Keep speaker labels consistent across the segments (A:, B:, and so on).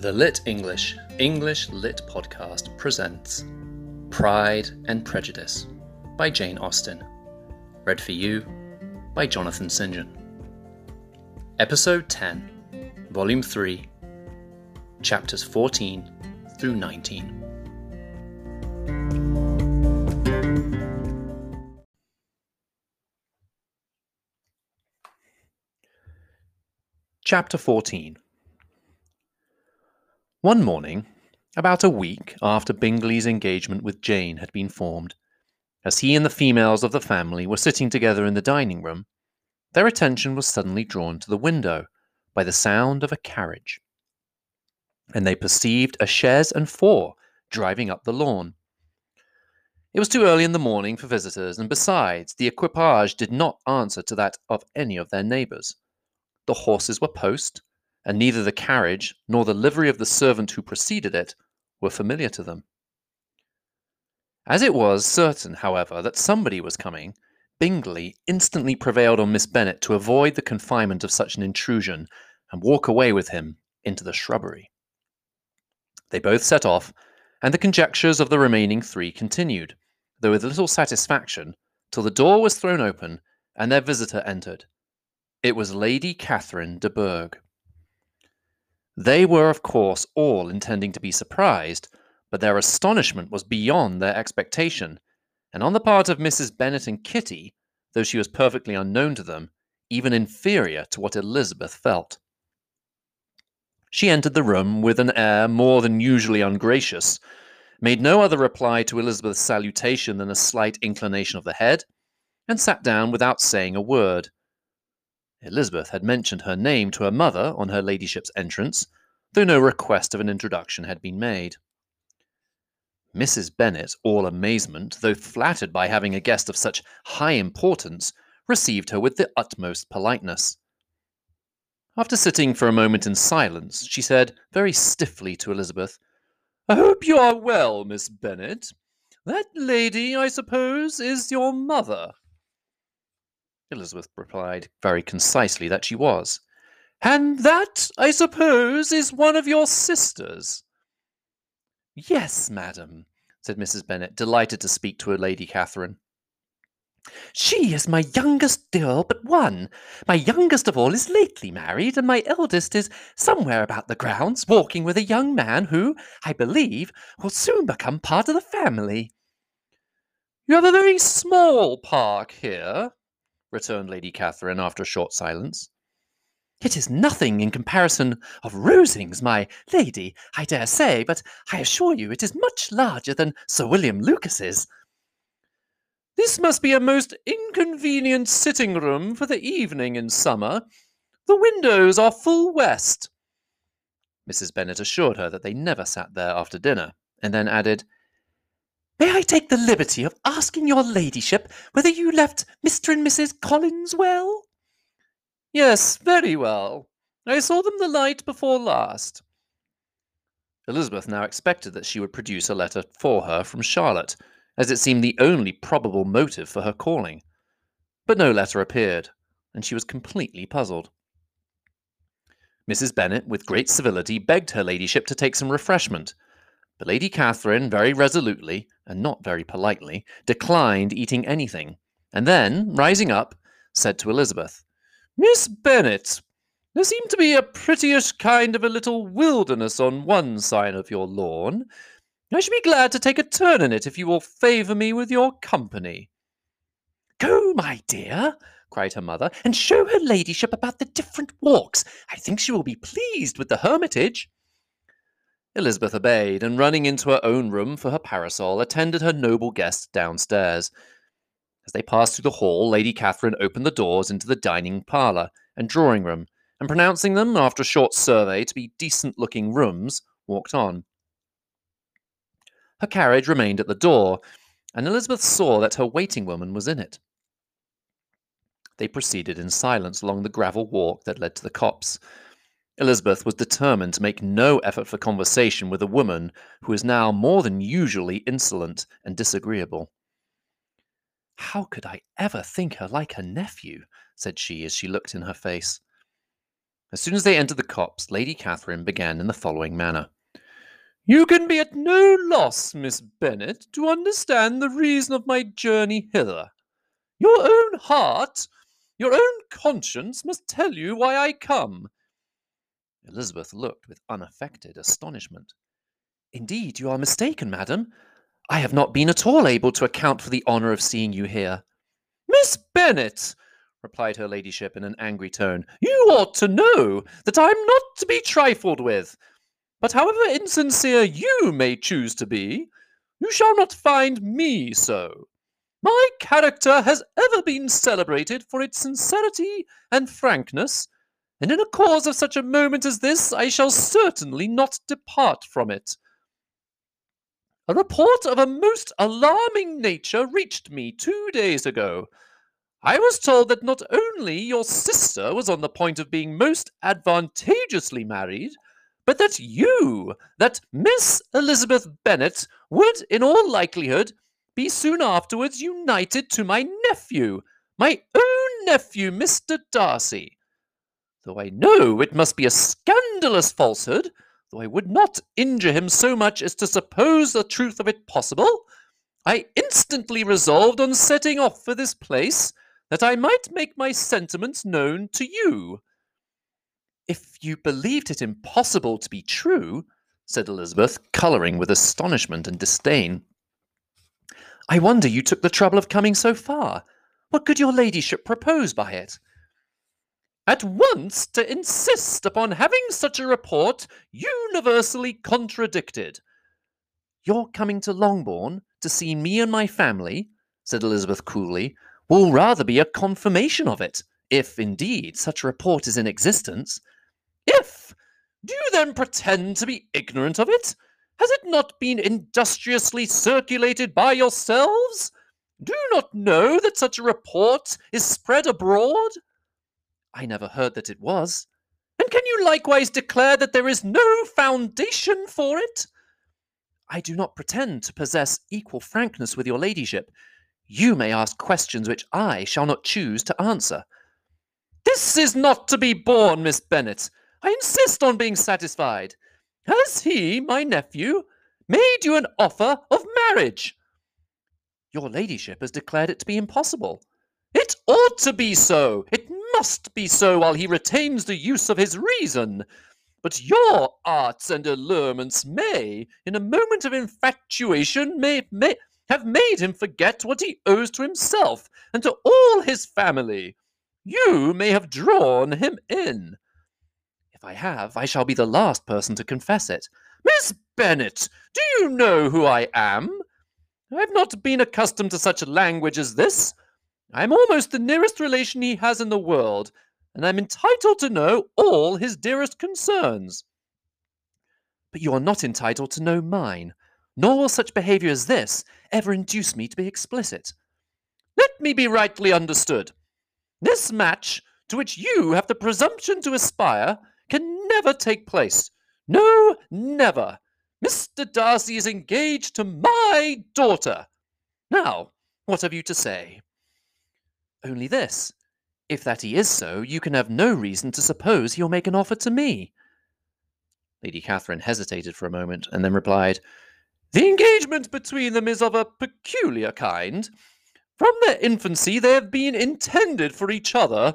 A: The Lit English English Lit Podcast presents Pride and Prejudice by Jane Austen. Read for you by Jonathan St. John. Episode 10, Volume 3, Chapters 14 through 19. Chapter 14 One morning, about a week after Bingley's engagement with Jane had been formed, as he and the females of the family were sitting together in the dining room, their attention was suddenly drawn to the window by the sound of a carriage, and they perceived a chaise and four driving up the lawn. It was too early in the morning for visitors, and besides, the equipage did not answer to that of any of their neighbours. The horses were post, and neither the carriage nor the livery of the servant who preceded it were familiar to them. As it was certain, however, that somebody was coming, Bingley instantly prevailed on Miss Bennet to avoid the confinement of such an intrusion and walk away with him into the shrubbery. They both set off, and the conjectures of the remaining three continued, though with little satisfaction, till the door was thrown open and their visitor entered. It was Lady Catherine de Bourgh. They were, of course, all intending to be surprised, but their astonishment was beyond their expectation, and on the part of Mrs. Bennet and Kitty, though she was perfectly unknown to them, even inferior to what Elizabeth felt. She entered the room with an air more than usually ungracious, made no other reply to Elizabeth's salutation than a slight inclination of the head, and sat down without saying a word. Elizabeth had mentioned her name to her mother on her ladyship's entrance, though no request of an introduction had been made. Mrs. Bennet, all amazement, though flattered by having a guest of such high importance, received her with the utmost politeness. After sitting for a moment in silence, she said very stiffly to Elizabeth, I hope you are well, Miss Bennet. That lady, I suppose, is your mother. Elizabeth replied very concisely that she was. And that, I suppose, is one of your sisters. Yes, madam, said Mrs. Bennet, delighted to speak to her Lady Catherine. She is my youngest girl but one. My youngest of all is lately married, and my eldest is somewhere about the grounds, walking with a young man who, I believe, will soon become part of the family. You have a very small park here, returned Lady Catherine after a short silence. It is nothing in comparison of Rosings, my lady, I dare say, but I assure you it is much larger than Sir William Lucas's. This must be a most inconvenient sitting room for the evening in summer. The windows are full west. Mrs. Bennet assured her that they never sat there after dinner, and then added, May I take the liberty of asking your ladyship whether you left Mr. and Mrs. Collins well? Yes, very well. I saw them the night before last. Elizabeth now expected that she would produce a letter for her from Charlotte, as it seemed the only probable motive for her calling. But no letter appeared, and she was completely puzzled. Mrs. Bennet, with great civility, begged her ladyship to take some refreshment, but Lady Catherine, very resolutely, and not very politely, declined eating anything, and then, rising up, said to Elizabeth, Miss Bennet, there seemed to be a prettyish kind of a little wilderness on one side of your lawn, I should be glad to take a turn in it if you will favour me with your company. Go, my dear, cried her mother, and show her ladyship about the different walks. I think she will be pleased with the hermitage. Elizabeth obeyed, and running into her own room for her parasol, attended her noble guest downstairs. As they passed through the hall, Lady Catherine opened the doors into the dining parlour and drawing room, and pronouncing them, after a short survey, to be decent looking rooms, walked on. Her carriage remained at the door, and Elizabeth saw that her waiting woman was in it. They proceeded in silence along the gravel walk that led to the copse. Elizabeth was determined to make no effort for conversation with a woman who was now more than usually insolent and disagreeable. How could I ever think her like her nephew? said she as she looked in her face. As soon as they entered the copse, Lady Catherine began in the following manner. You can be at no loss, Miss Bennet, to understand the reason of my journey hither. Your own heart, your own conscience must tell you why I come. Elizabeth looked with unaffected astonishment. Indeed, you are mistaken, madam. I have not been at all able to account for the honour of seeing you here. Miss Bennet, replied her ladyship in an angry tone, you ought to know that I am not to be trifled with. But however insincere you may choose to be, you shall not find me so. My character has ever been celebrated for its sincerity and frankness, and in a cause of such a moment as this I shall certainly not depart from it. A report of a most alarming nature reached me two days ago. I was told that not only your sister was on the point of being most advantageously married, but that you, that Miss Elizabeth Bennet, would, in all likelihood, be soon afterwards united to my nephew, my own nephew, Mr. Darcy. Though I know it must be a scandalous falsehood, though I would not injure him so much as to suppose the truth of it possible, I instantly resolved on setting off for this place, that I might make my sentiments known to you. If you believed it impossible to be true, said Elizabeth, colouring with astonishment and disdain, I wonder you took the trouble of coming so far. What could your ladyship propose by it? At once to insist upon having such a report universally contradicted. Your coming to Longbourn to see me and my family, said Elizabeth coolly, will rather be a confirmation of it, if indeed such a report is in existence. If! Do you then pretend to be ignorant of it? Has it not been industriously circulated by yourselves? Do you not know that such a report is spread abroad? I never heard that it was. And can you likewise declare that there is no foundation for it? I do not pretend to possess equal frankness with your ladyship. You may ask questions which I shall not choose to answer. This is not to be borne, Miss Bennet. I insist on being satisfied. Has he, my nephew, made you an offer of marriage? Your ladyship has declared it to be impossible. It ought to be so. It must be so while he retains the use of his reason. But your arts and allurements may, in a moment of infatuation, may, may have made him forget what he owes to himself and to all his family. You may have drawn him in. If I have, I shall be the last person to confess it. Miss Bennet, do you know who I am? I have not been accustomed to such language as this. I am almost the nearest relation he has in the world, and I'm entitled to know all his dearest concerns. But you are not entitled to know mine, nor will such behaviour as this ever induce me to be explicit. Let me be rightly understood. This match, to which you have the presumption to aspire, can never take place. No, never. Mr. Darcy is engaged to my daughter. Now, what have you to say? Only this. If that he is so, you can have no reason to suppose he'll make an offer to me. Lady Catherine hesitated for a moment, and then replied, The engagement between them is of a peculiar kind. From their infancy they have been intended for each other.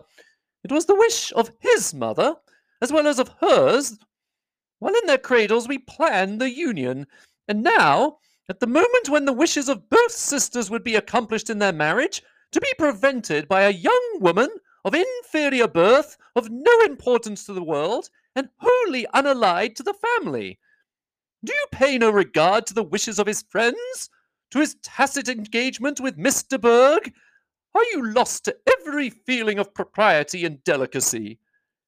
A: It was the wish of his mother as well as of hers. While in their cradles, we planned the union, and now, at the moment when the wishes of both sisters would be accomplished in their marriage, to be prevented by a young woman of inferior birth, of no importance to the world, and wholly unallied to the family. Do you pay no regard to the wishes of his friends? To his tacit engagement with de Bourgh? Are you lost to every feeling of propriety and delicacy?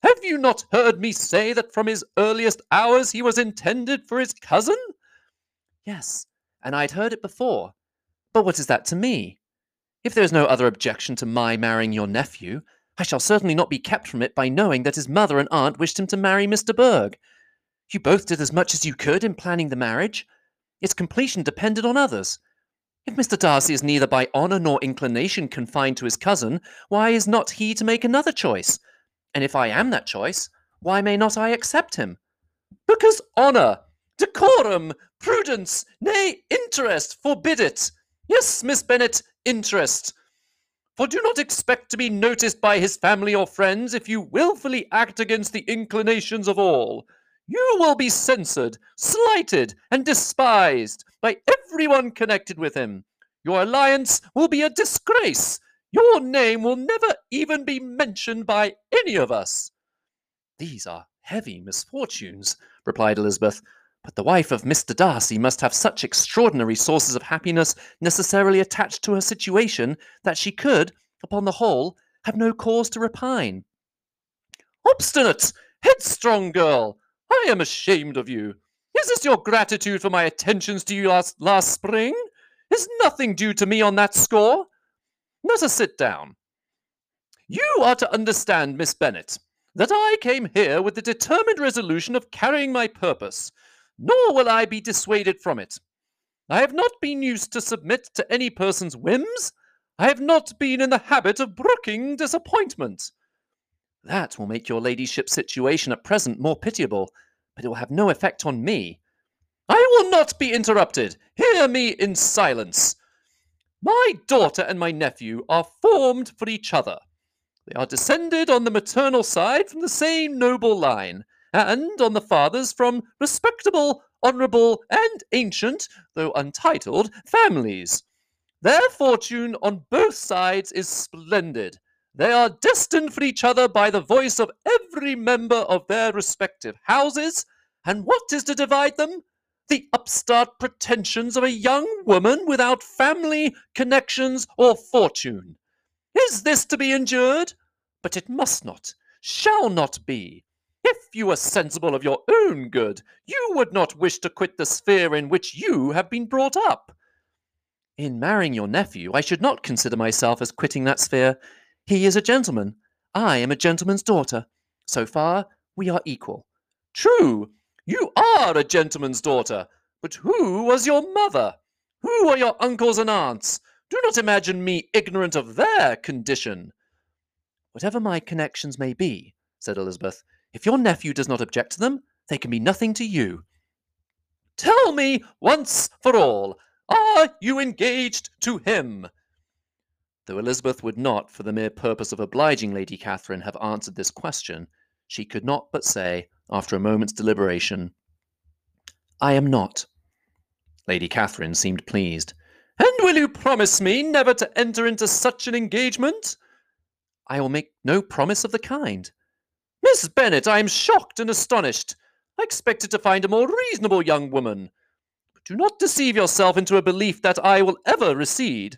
A: Have you not heard me say that from his earliest hours he was intended for his cousin? Yes, and I'd heard it before. But what is that to me? If there is no other objection to my marrying your nephew, I shall certainly not be kept from it by knowing that his mother and aunt wished him to marry Miss de Bourgh. You both did as much as you could in planning the marriage. Its completion depended on others. If Mr. Darcy is neither by honour nor inclination confined to his cousin, why is not he to make another choice? And if I am that choice, Why may not I accept him? Because honour, decorum, prudence, nay, interest forbid it. Yes, Miss Bennet, interest. For do not expect to be noticed by his family or friends if you wilfully act against the inclinations of all. You will be censured, slighted, and despised by everyone connected with him. Your alliance will be a disgrace. Your name will never even be mentioned by any of us. These are heavy misfortunes, replied Elizabeth. But the wife of Mr. Darcy must have such extraordinary sources of happiness necessarily attached to her situation that she could, upon the whole, have no cause to repine. Obstinate, headstrong girl! I am ashamed of you. Is this your gratitude for my attentions to you last, last spring? Is nothing due to me on that score? Let us sit down. You are to understand, Miss Bennet, that I came here with the determined resolution of carrying my purpose, nor will I be dissuaded from it. I have not been used to submit to any person's whims. I have not been in the habit of brooking disappointment. That will make your ladyship's situation at present more pitiable, but it will have no effect on me. I will not be interrupted. Hear me in silence. My daughter and my nephew are formed for each other. They are descended on the maternal side from the same noble line, and on the father's from respectable, honourable, and ancient, though untitled, families. Their fortune on both sides is splendid. They are destined for each other by the voice of every member of their respective houses, and what is to divide them? The upstart pretensions of a young woman without family, connections, or fortune. Is this to be endured? But it must not, shall not be. If you were sensible of your own good, you would not wish to quit the sphere in which you have been brought up. In marrying your nephew, I should not consider myself as quitting that sphere. He is a gentleman. I am a gentleman's daughter. So far, we are equal. True, you are a gentleman's daughter. But who was your mother? Who are your uncles and aunts? Do not imagine me ignorant of their condition. Whatever my connections may be, said Elizabeth, if your nephew does not object to them, they can be nothing to you. Tell me once for all, are you engaged to him? Though Elizabeth would not, for the mere purpose of obliging Lady Catherine, have answered this question, she could not but say, after a moment's deliberation, I am not. Lady Catherine seemed pleased. And will you promise me never to enter into such an engagement? I will make no promise of the kind. Miss Bennet, I am shocked and astonished. I expected to find a more reasonable young woman. But do not deceive yourself into a belief that I will ever recede.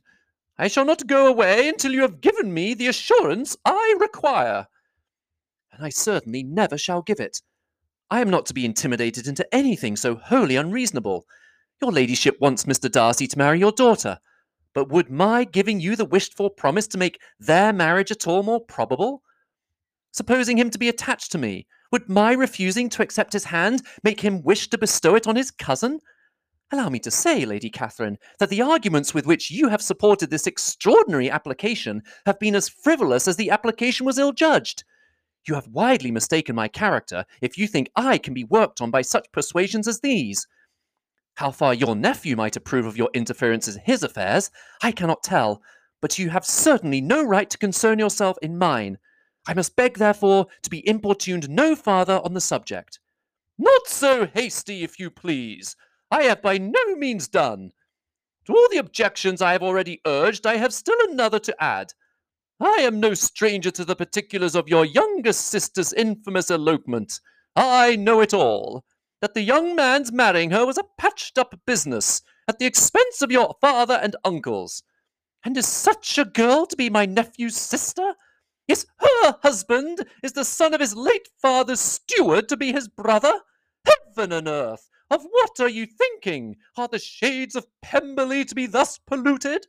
A: I shall not go away until you have given me the assurance I require. And I certainly never shall give it. I am not to be intimidated into anything so wholly unreasonable. Your ladyship wants Mr. Darcy to marry your daughter. But would my giving you the wished for promise to make their marriage at all more probable? Supposing him to be attached to me, would my refusing to accept his hand make him wish to bestow it on his cousin? Allow me to say, Lady Catherine, that the arguments with which you have supported this extraordinary application have been as frivolous as the application was ill judged. You have widely mistaken my character if you think I can be worked on by such persuasions as these. How far your nephew might approve of your interference in his affairs, I cannot tell, but you have certainly no right to concern yourself in mine. I must beg, therefore, to be importuned no farther on the subject. Not so hasty, if you please. I have by no means done. To all the objections I have already urged, I have still another to add. I am no stranger to the particulars of your youngest sister's infamous elopement. I know it all. That the young man's marrying her was a patched up business, at the expense of your father and uncles. And is such a girl to be my nephew's sister? Yes, her husband is the son of his late father's steward to be his brother? Heaven and earth! Of what are you thinking? Are the shades of Pemberley to be thus polluted?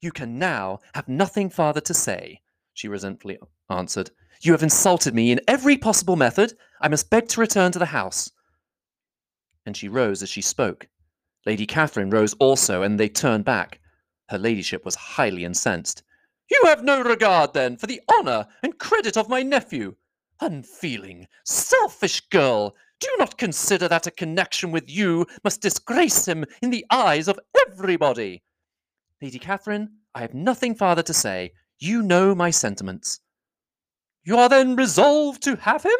A: You can now have nothing farther to say, she resentfully answered. You have insulted me in every possible method. I must beg to return to the house. And she rose as she spoke. Lady Catherine rose also, and they turned back. Her ladyship was highly incensed. You have no regard, then, for the honour and credit of my nephew. Unfeeling, selfish girl! Do you not consider that a connection with you must disgrace him in the eyes of everybody? Lady Catherine, I have nothing farther to say. You know my sentiments. You are then resolved to have him?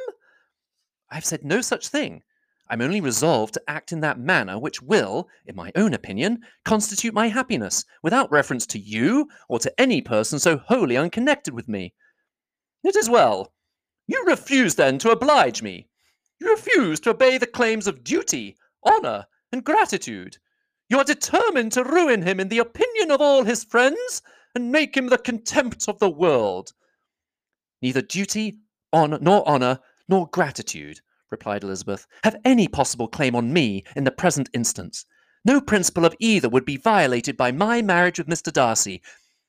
A: I have said no such thing. I'm only resolved to act in that manner which will, in my own opinion, constitute my happiness, without reference to you or to any person so wholly unconnected with me. It is well. You refuse, then, to oblige me. You refuse to obey the claims of duty, honour, and gratitude. You are determined to ruin him in the opinion of all his friends, and make him the contempt of the world. Neither duty, honor, nor honour, nor gratitude replied Elizabeth, have any possible claim on me in the present instance. No principle of either would be violated by my marriage with Mr. Darcy,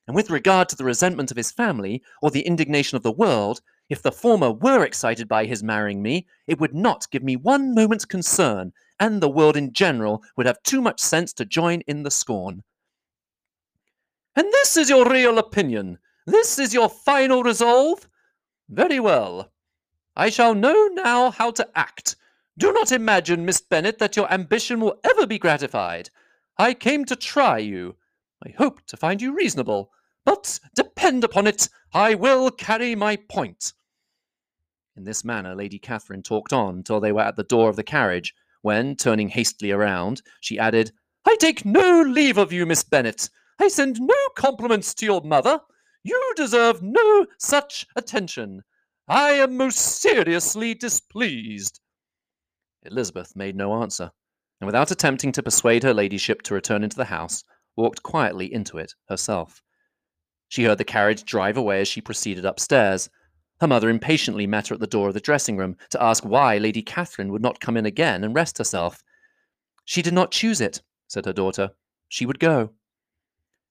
A: and with regard to the resentment of his family, or the indignation of the world, if the former were excited by his marrying me, it would not give me one moment's concern, and the world in general would have too much sense to join in the scorn. And this is your real opinion? This is your final resolve? Very well. I shall know now how to act. Do not imagine, Miss Bennet, that your ambition will ever be gratified. I came to try you. I hope to find you reasonable, but depend upon it, I will carry my point. In this manner, Lady Catherine talked on till they were at the door of the carriage, when, turning hastily around, she added, I take no leave of you, Miss Bennet. I send no compliments to your mother. You deserve no such attention. I am most seriously displeased. Elizabeth made no answer, and without attempting to persuade her ladyship to return into the house, walked quietly into it herself. She heard the carriage drive away as she proceeded upstairs. Her mother impatiently met her at the door of the dressing room to ask why Lady Catherine would not come in again and rest herself. She did not choose it, said her daughter. She would go.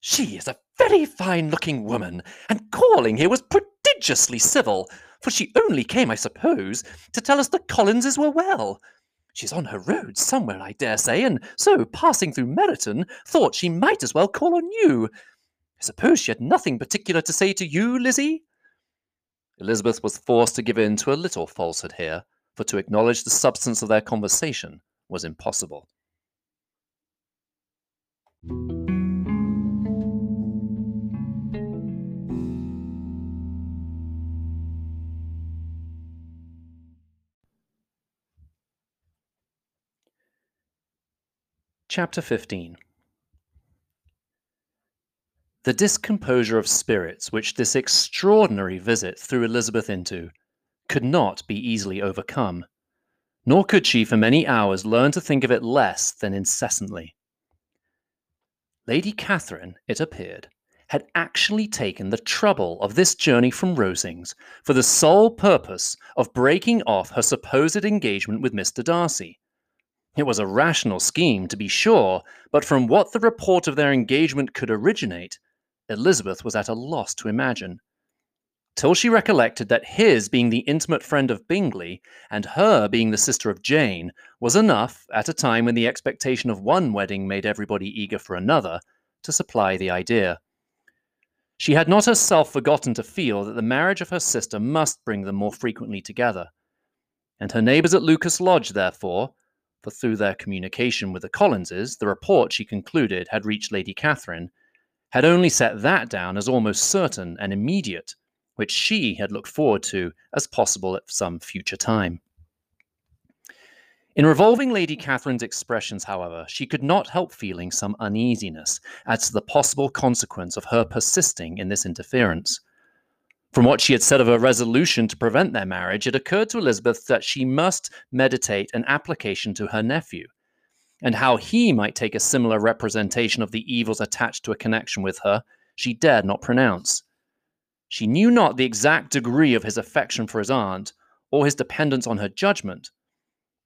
A: She is a very fine looking woman, and calling here was prodigiously civil for she only came, I suppose, to tell us the Collinses were well. She's on her road somewhere, I dare say, and so, passing through Meryton, thought she might as well call on you. I suppose she had nothing particular to say to you, Lizzie? Elizabeth was forced to give in to a little falsehood here, for to acknowledge the substance of their conversation was impossible. Chapter 15 The discomposure of spirits which this extraordinary visit threw Elizabeth into could not be easily overcome, nor could she for many hours learn to think of it less than incessantly. Lady Catherine, it appeared, had actually taken the trouble of this journey from Rosings for the sole purpose of breaking off her supposed engagement with Mr. Darcy it was a rational scheme, to be sure, but from what the report of their engagement could originate, Elizabeth was at a loss to imagine. Till she recollected that his being the intimate friend of Bingley, and her being the sister of Jane, was enough, at a time when the expectation of one wedding made everybody eager for another, to supply the idea. She had not herself forgotten to feel that the marriage of her sister must bring them more frequently together. And her neighbours at Lucas Lodge, therefore, for through their communication with the Collinses, the report she concluded had reached Lady Catherine, had only set that down as almost certain and immediate, which she had looked forward to as possible at some future time. In revolving Lady Catherine's expressions, however, she could not help feeling some uneasiness as to the possible consequence of her persisting in this interference. From what she had said of her resolution to prevent their marriage, it occurred to Elizabeth that she must meditate an application to her nephew, and how he might take a similar representation of the evils attached to a connection with her, she dared not pronounce. She knew not the exact degree of his affection for his aunt, or his dependence on her judgment,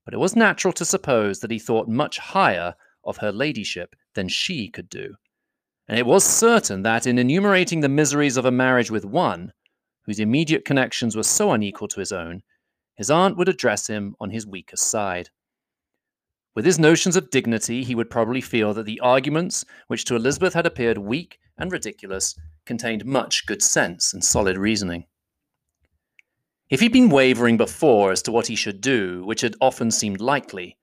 A: but it was natural to suppose that he thought much higher of her ladyship than she could do. And it was certain that in enumerating the miseries of a marriage with one, whose immediate connections were so unequal to his own, his aunt would address him on his weaker side. With his notions of dignity, he would probably feel that the arguments, which to Elizabeth had appeared weak and ridiculous, contained much good sense and solid reasoning. If he'd been wavering before as to what he should do, which had often seemed likely,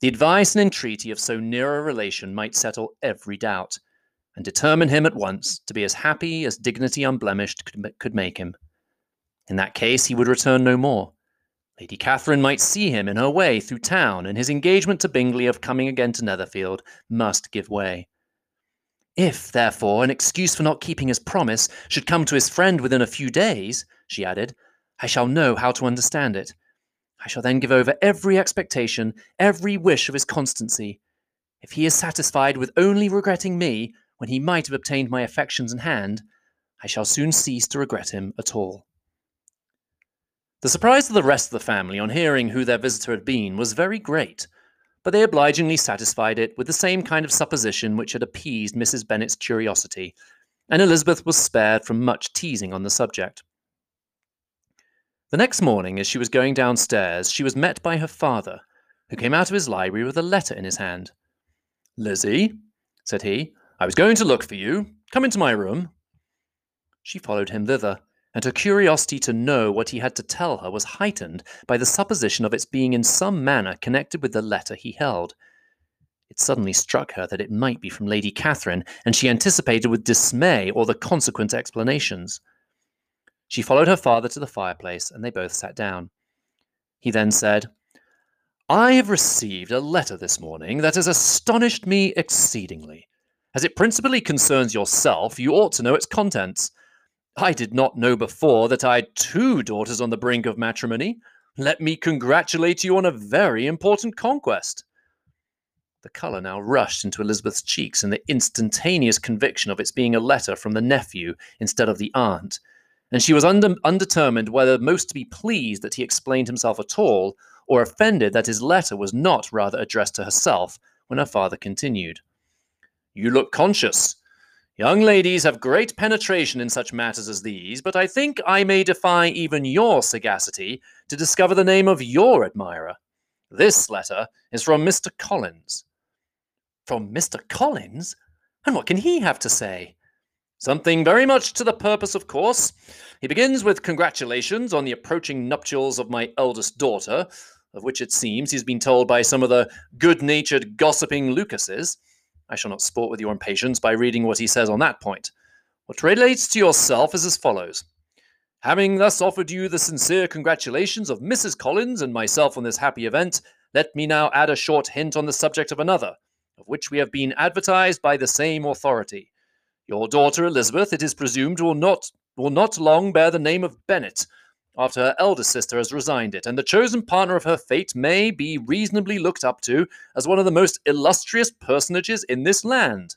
A: the advice and entreaty of so near a relation might settle every doubt, and determine him at once to be as happy as dignity unblemished could, could make him. In that case, he would return no more. Lady Catherine might see him in her way through town, and his engagement to Bingley of coming again to Netherfield must give way. If, therefore, an excuse for not keeping his promise should come to his friend within a few days, she added, I shall know how to understand it. I shall then give over every expectation, every wish of his constancy. If he is satisfied with only regretting me, when he might have obtained my affections in hand, I shall soon cease to regret him at all. The surprise of the rest of the family on hearing who their visitor had been was very great, but they obligingly satisfied it with the same kind of supposition which had appeased Mrs. Bennet's curiosity, and Elizabeth was spared from much teasing on the subject. The next morning, as she was going downstairs, she was met by her father, who came out of his library with a letter in his hand. Lizzie, said he, I was going to look for you. Come into my room. She followed him thither, and her curiosity to know what he had to tell her was heightened by the supposition of its being in some manner connected with the letter he held. It suddenly struck her that it might be from Lady Catherine, and she anticipated with dismay all the consequent explanations. She followed her father to the fireplace, and they both sat down. He then said, I have received a letter this morning that has astonished me exceedingly. As it principally concerns yourself, you ought to know its contents. I did not know before that I had two daughters on the brink of matrimony. Let me congratulate you on a very important conquest. The colour now rushed into Elizabeth's cheeks in the instantaneous conviction of its being a letter from the nephew instead of the aunt, and she was under, undetermined whether most to be pleased that he explained himself at all, or offended that his letter was not rather addressed to herself, when her father continued. You look conscious. Young ladies have great penetration in such matters as these, but I think I may defy even your sagacity to discover the name of your admirer. This letter is from Mr. Collins. From Mr. Collins? And what can he have to say? Something very much to the purpose, of course. He begins with congratulations on the approaching nuptials of my eldest daughter, of which it seems he's been told by some of the good natured, gossiping Lucases. I shall not sport with your impatience by reading what he says on that point. What relates to yourself is as follows. Having thus offered you the sincere congratulations of Mrs. Collins and myself on this happy event, let me now add a short hint on the subject of another, of which we have been advertised by the same authority. Your daughter Elizabeth, it is presumed, will not will not long bear the name of Bennet, after her elder sister has resigned it, and the chosen partner of her fate may be reasonably looked up to as one of the most illustrious personages in this land.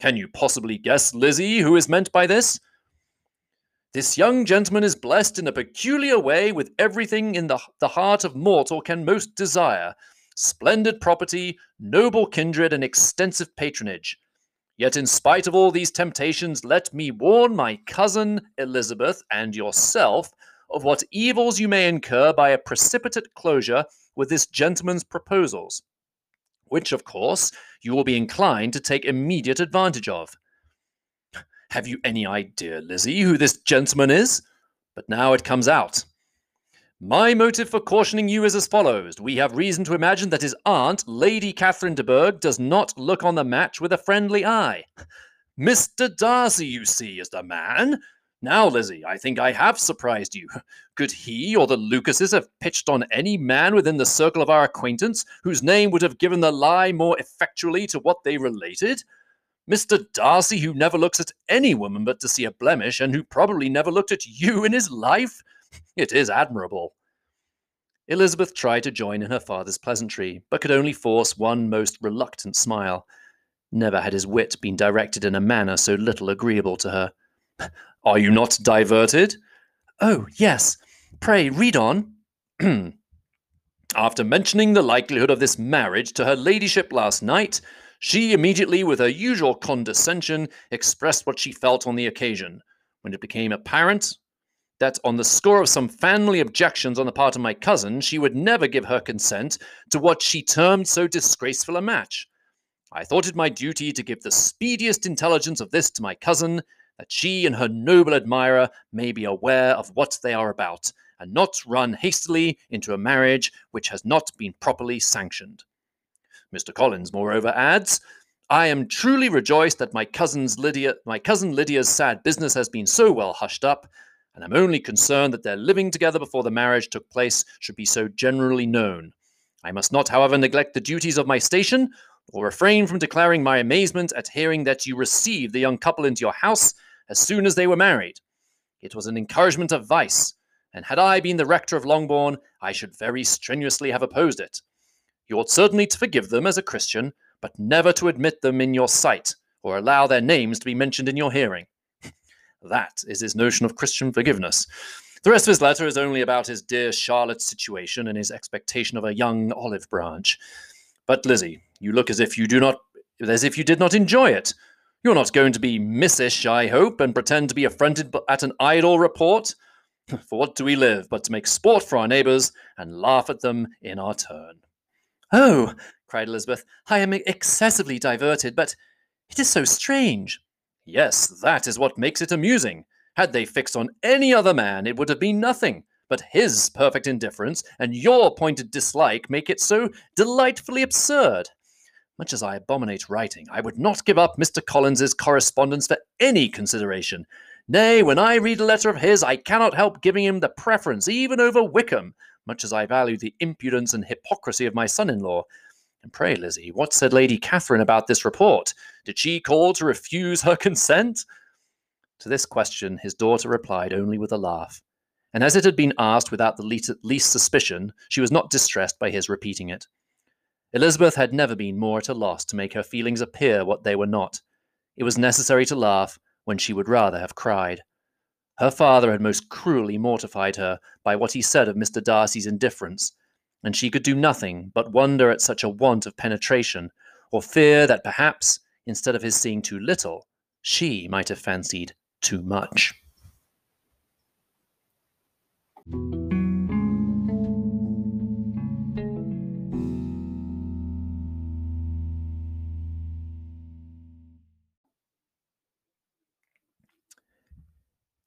A: Can you possibly guess, Lizzie, who is meant by this? This young gentleman is blessed in a peculiar way with everything in the, the heart of mortal can most desire splendid property, noble kindred, and extensive patronage. Yet, in spite of all these temptations, let me warn my cousin Elizabeth and yourself of what evils you may incur by a precipitate closure with this gentleman's proposals, which, of course, you will be inclined to take immediate advantage of. Have you any idea, Lizzie, who this gentleman is? But now it comes out. My motive for cautioning you is as follows. We have reason to imagine that his aunt, Lady Catherine de Bourgh, does not look on the match with a friendly eye. Mr. Darcy, you see, is the man. Now, Lizzie, I think I have surprised you. Could he or the Lucases have pitched on any man within the circle of our acquaintance whose name would have given the lie more effectually to what they related? Mr. Darcy, who never looks at any woman but to see a blemish, and who probably never looked at you in his life? It is admirable. Elizabeth tried to join in her father's pleasantry, but could only force one most reluctant smile. Never had his wit been directed in a manner so little agreeable to her. Are you not diverted? Oh, yes. Pray, read on. After mentioning the likelihood of this marriage to her ladyship last night, she immediately, with her usual condescension, expressed what she felt on the occasion. When it became apparent that on the score of some family objections on the part of my cousin, she would never give her consent to what she termed so disgraceful a match. I thought it my duty to give the speediest intelligence of this to my cousin, that she and her noble admirer may be aware of what they are about, and not run hastily into a marriage which has not been properly sanctioned. Mr. Collins, moreover, adds, I am truly rejoiced that my cousin's Lydia, my cousin Lydia's sad business has been so well hushed up, and I'm only concerned that their living together before the marriage took place should be so generally known. I must not, however, neglect the duties of my station, or refrain from declaring my amazement at hearing that you received the young couple into your house as soon as they were married. It was an encouragement of vice, and had I been the rector of Longbourn, I should very strenuously have opposed it. You ought certainly to forgive them as a Christian, but never to admit them in your sight, or allow their names to be mentioned in your hearing. that is his notion of Christian forgiveness. The rest of his letter is only about his dear Charlotte's situation and his expectation of a young olive branch. But Lizzie, you look as if you do not as if you did not enjoy it. You're not going to be missish, I hope, and pretend to be affronted at an idle report. For what do we live but to make sport for our neighbours and laugh at them in our turn?
B: Oh, cried Elizabeth, I am excessively diverted, but it is so strange.
A: Yes, that is what makes it amusing. Had they fixed on any other man, it would have been nothing. But his perfect indifference and your pointed dislike make it so delightfully absurd. Much as I abominate writing, I would not give up Mr. Collins's correspondence for any consideration. Nay, when I read a letter of his, I cannot help giving him the preference, even over Wickham, much as I value the impudence and hypocrisy of my son in law. And pray, Lizzie, what said Lady Catherine about this report? Did she call to refuse her consent? To this question, his daughter replied only with a laugh. And as it had been asked without the least suspicion, she was not distressed by his repeating it. Elizabeth had never been more at a loss to make her feelings appear what they were not. It was necessary to laugh when she would rather have cried. Her father had most cruelly mortified her by what he said of Mr. Darcy's indifference, and she could do nothing but wonder at such a want of penetration, or fear that perhaps, instead of his seeing too little, she might have fancied too much.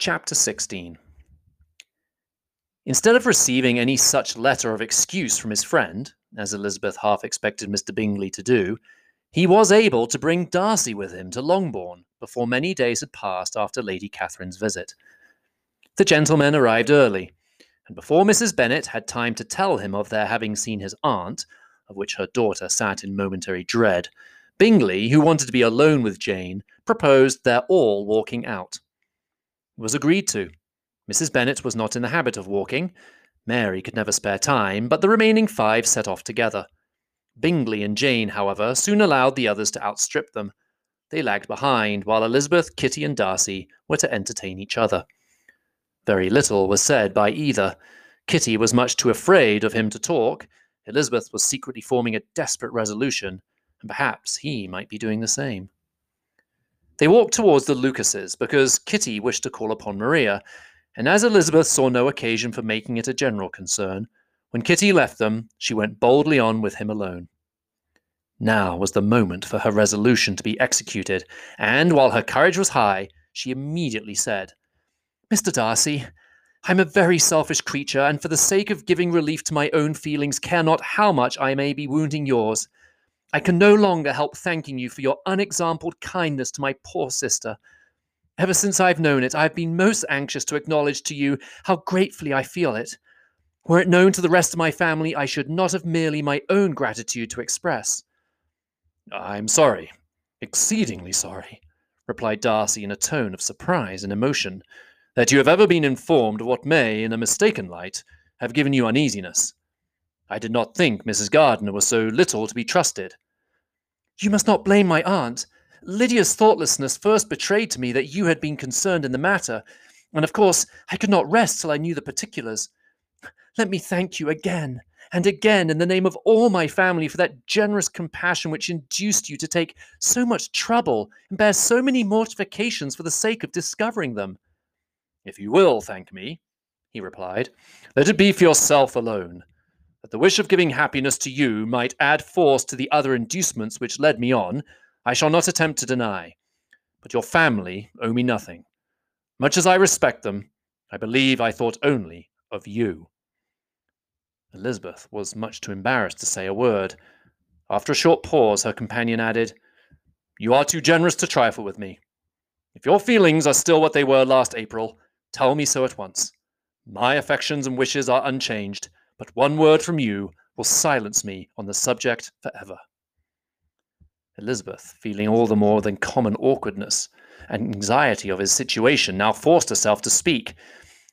A: Chapter 16 Instead of receiving any such letter of excuse from his friend, as Elizabeth half expected Mr. Bingley to do, he was able to bring Darcy with him to Longbourn before many days had passed after Lady Catherine's visit. The gentlemen arrived early, and before Mrs. Bennet had time to tell him of their having seen his aunt, of which her daughter sat in momentary dread, Bingley, who wanted to be alone with Jane, proposed their all walking out was agreed to. Mrs. Bennet was not in the habit of walking. Mary could never spare time, but the remaining five set off together. Bingley and Jane, however, soon allowed the others to outstrip them. They lagged behind, while Elizabeth, Kitty, and Darcy were to entertain each other. Very little was said by either. Kitty was much too afraid of him to talk. Elizabeth was secretly forming a desperate resolution, and perhaps he might be doing the same. They walked towards the Lucases because Kitty wished to call upon Maria, and as Elizabeth saw no occasion for making it a general concern, when Kitty left them, she went boldly on with him alone. Now was the moment for her resolution to be executed, and while her courage was high, she immediately said, Mr. Darcy, I am a very selfish creature, and for the sake of giving relief to my own feelings, care not how much I may be wounding yours. I can no longer help thanking you for your unexampled kindness to my poor sister. Ever since I've known it, I've been most anxious to acknowledge to you how gratefully I feel it. Were it known to the rest of my family, I should not have merely my own gratitude to express.
C: I'm sorry, exceedingly sorry, replied Darcy in a tone of surprise and emotion, that you have ever been informed of what may, in a mistaken light, have given you uneasiness. I did not think Mrs. Gardiner was so little to be trusted.
B: You must not blame my aunt. Lydia's thoughtlessness first betrayed to me that you had been concerned in the matter, and of course I could not rest till I knew the particulars. Let me thank you again and again in the name of all my family for that generous compassion which induced you to take so much trouble and bear so many mortifications for the sake of discovering them.
C: If you will thank me, he replied, let it be for yourself alone that the wish of giving happiness to you might add force to the other inducements which led me on, I shall not attempt to deny. but your family owe me nothing. Much as I respect them, I believe I thought only of you.
A: Elizabeth was much too embarrassed to say a word. After a short pause, her companion added,
C: You are too generous to trifle with me. If your feelings are still what they were last April, tell me so at once. My affections and wishes are unchanged, but one word from you will silence me on the subject forever.
A: Elizabeth, feeling all the more than common awkwardness and anxiety of his situation, now forced herself to speak,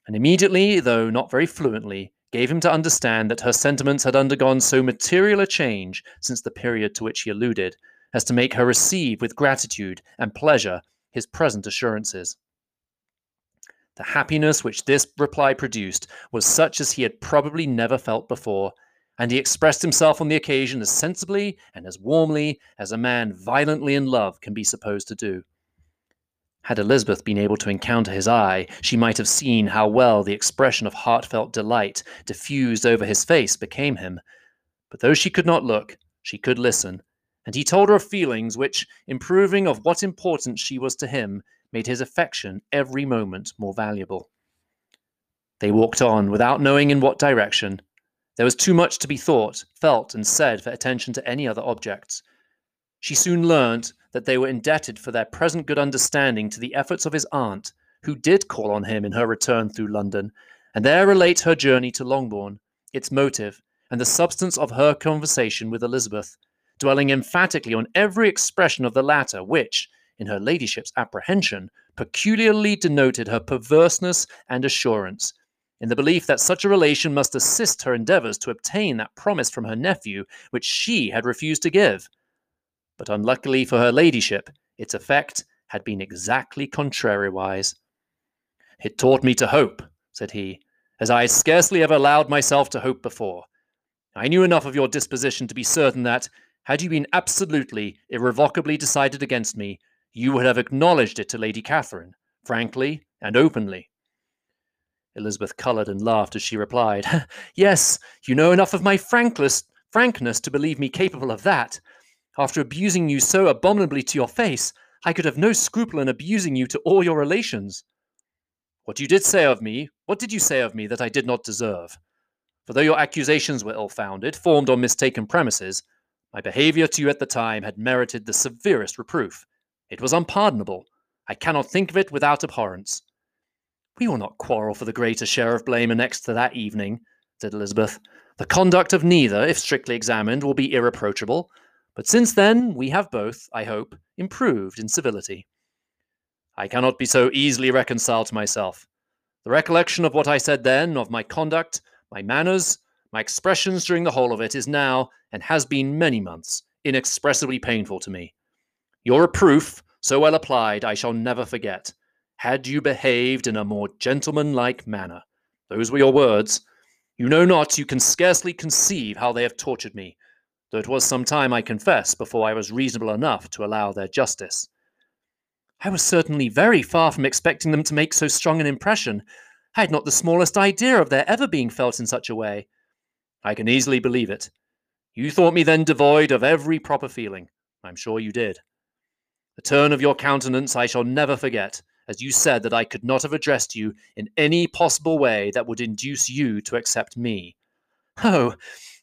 A: and immediately, though not very fluently, gave him to understand that her sentiments had undergone so material a change since the period to which he alluded as to make her receive with gratitude and pleasure his present assurances. The happiness which this reply produced was such as he had probably never felt before, and he expressed himself on the occasion as sensibly and as warmly as a man violently in love can be supposed to do. Had Elizabeth been able to encounter his eye, she might have seen how well the expression of heartfelt delight diffused over his face became him. But though she could not look, she could listen, and he told her of feelings which, improving of what importance she was to him, made his affection every moment more valuable. They walked on without knowing in what direction, there was too much to be thought, felt, and said for attention to any other objects. She soon learned that they were indebted for their present good understanding to the efforts of his aunt, who did call on him in her return through London, and there relate her journey to Longbourn, its motive, and the substance of her conversation with Elizabeth, dwelling emphatically on every expression of the latter, which, in her ladyship's apprehension, peculiarly denoted her perverseness and assurance, in the belief that such a relation must assist her endeavours to obtain that promise from her nephew which she had refused to give. But unluckily for her ladyship, its effect had been exactly contrariwise. It taught me to hope, said he, as I scarcely ever allowed myself to hope before. I knew enough of your disposition to be certain that, had you been absolutely, irrevocably decided against me, you would have acknowledged it to Lady Catherine, frankly and openly. Elizabeth coloured and laughed as she replied, Yes, you know enough of my frankness, frankness to believe me capable of that. After abusing you so abominably to your face, I could have no scruple in abusing you to all your relations. What you did say of me, what did you say of me that I did not deserve? For though your accusations were ill founded, formed on mistaken premises, my behaviour to you at the time had merited the severest reproof. It was unpardonable. I cannot think of it without abhorrence. We will not quarrel for the greater share of blame annexed to that evening, said Elizabeth. The conduct of neither, if strictly examined, will be irreproachable. But since then, we have both, I hope, improved in civility. I cannot be so easily reconciled to myself. The recollection of what I said then, of my conduct, my manners, my expressions during the whole of it, is now, and has been many months, inexpressibly painful to me. Your reproof, so well applied, I shall never forget had you behaved in a more gentlemanlike manner. Those were your words. You know not, you can scarcely conceive how they have tortured me, though it was some time, I confess, before I was reasonable enough to allow their justice.
B: I was certainly very far from expecting them to make so strong an impression. I had not the smallest idea of their ever being felt in such a way.
C: I can easily believe it. You thought me then devoid of every proper feeling. I'm sure you did. The turn of your countenance I shall never forget as you said that I could not have addressed you in any possible way that would induce you to accept me.
B: Oh,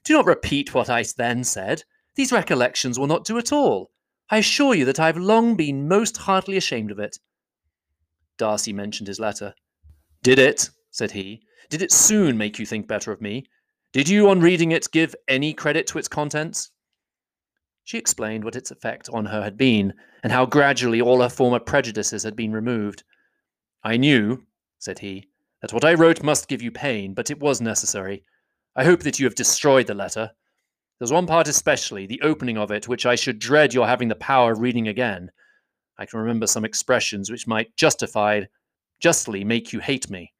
B: do not repeat what I then said. These recollections will not do at all. I assure you that I have long been most heartily ashamed of it.
C: Darcy mentioned his letter. Did it, said he, did it soon make you think better of me? Did you, on reading it, give any credit to its contents?
A: She explained what its effect on her had been, and how gradually all her former prejudices had been removed.
C: I knew, said he, that what I wrote must give you pain, but it was necessary. I hope that you have destroyed the letter. There's one part especially, the opening of it, which I should dread your having the power of reading again. I can remember some expressions which might justified, justly make you hate me.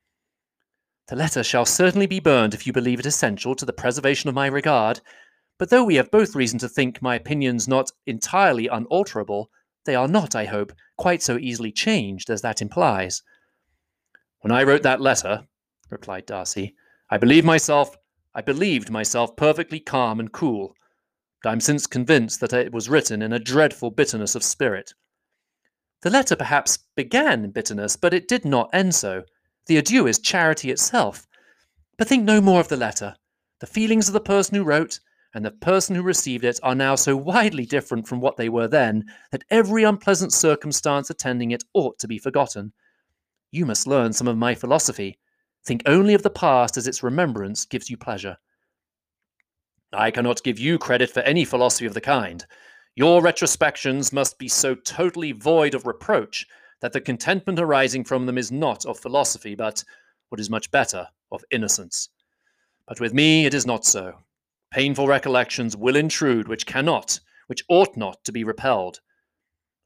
B: The letter shall certainly be burned if you believe it essential to the preservation of my regard, but though we have both reason to think my opinions not entirely unalterable, they are not, I hope, quite so easily changed as that implies.
C: When I wrote that letter, replied Darcy, I believed myself I believed myself perfectly calm and cool, but I'm since convinced that it was written in a dreadful bitterness of spirit.
B: The letter perhaps began in bitterness, but it did not end so. The adieu is charity itself. But think no more of the letter. The feelings of the person who wrote and the person who received it are now so widely different from what they were then that every unpleasant circumstance attending it ought to be forgotten. You must learn some of my philosophy. Think only of the past as its remembrance gives you pleasure.
C: I cannot give you credit for any philosophy of the kind. Your retrospections must be so totally void of reproach that the contentment arising from them is not of philosophy, but, what is much better, of innocence. But with me it is not so. Painful recollections will intrude which cannot, which ought not to be repelled.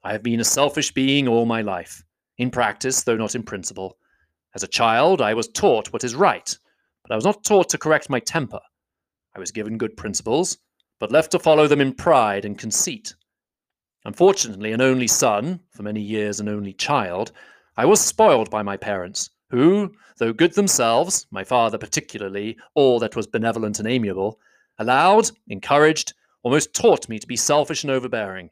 C: I have been a selfish being all my life, in practice, though not in principle. As a child, I was taught what is right, but I was not taught to correct my temper. I was given good principles, but left to follow them in pride and conceit. Unfortunately, an only son, for many years an only child, I was spoiled by my parents, who, though good themselves, my father particularly, all that was benevolent and amiable, allowed, encouraged, almost taught me to be selfish and overbearing,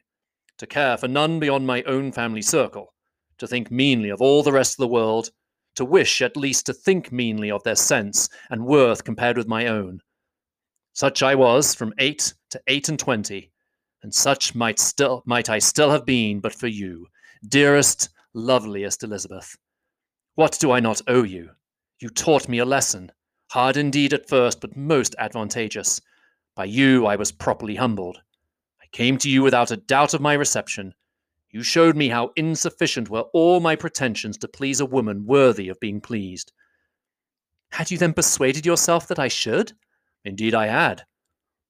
C: to care for none beyond my own family circle, to think meanly of all the rest of the world, to wish at least to think meanly of their sense and worth compared with my own. Such I was from eight to eight and twenty, and such might still might I still have been but for you, dearest, loveliest Elizabeth. What do I not owe you? You taught me a lesson, hard indeed at first, but most advantageous. By you I was properly humbled. I came to you without a doubt of my reception. You showed me how insufficient were all my pretensions to please a woman worthy of being pleased.
B: Had you then persuaded yourself that I should?
C: Indeed, I had.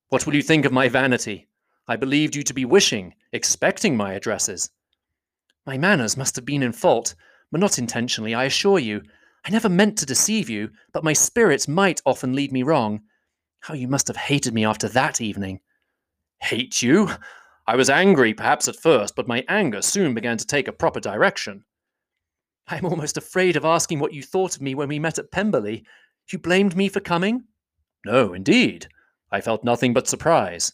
C: What will you think of my vanity? I believed you to be wishing, expecting my addresses.
B: My manners must have been in fault, but not intentionally, I assure you. I never meant to deceive you, but my spirits might often lead me wrong. How you must have hated me after that evening.
C: Hate you? I was angry, perhaps at first, but my anger soon began to take a proper direction.
B: I am almost afraid of asking what you thought of me when we met at Pemberley. You blamed me for coming?
C: No, indeed. I felt nothing but surprise.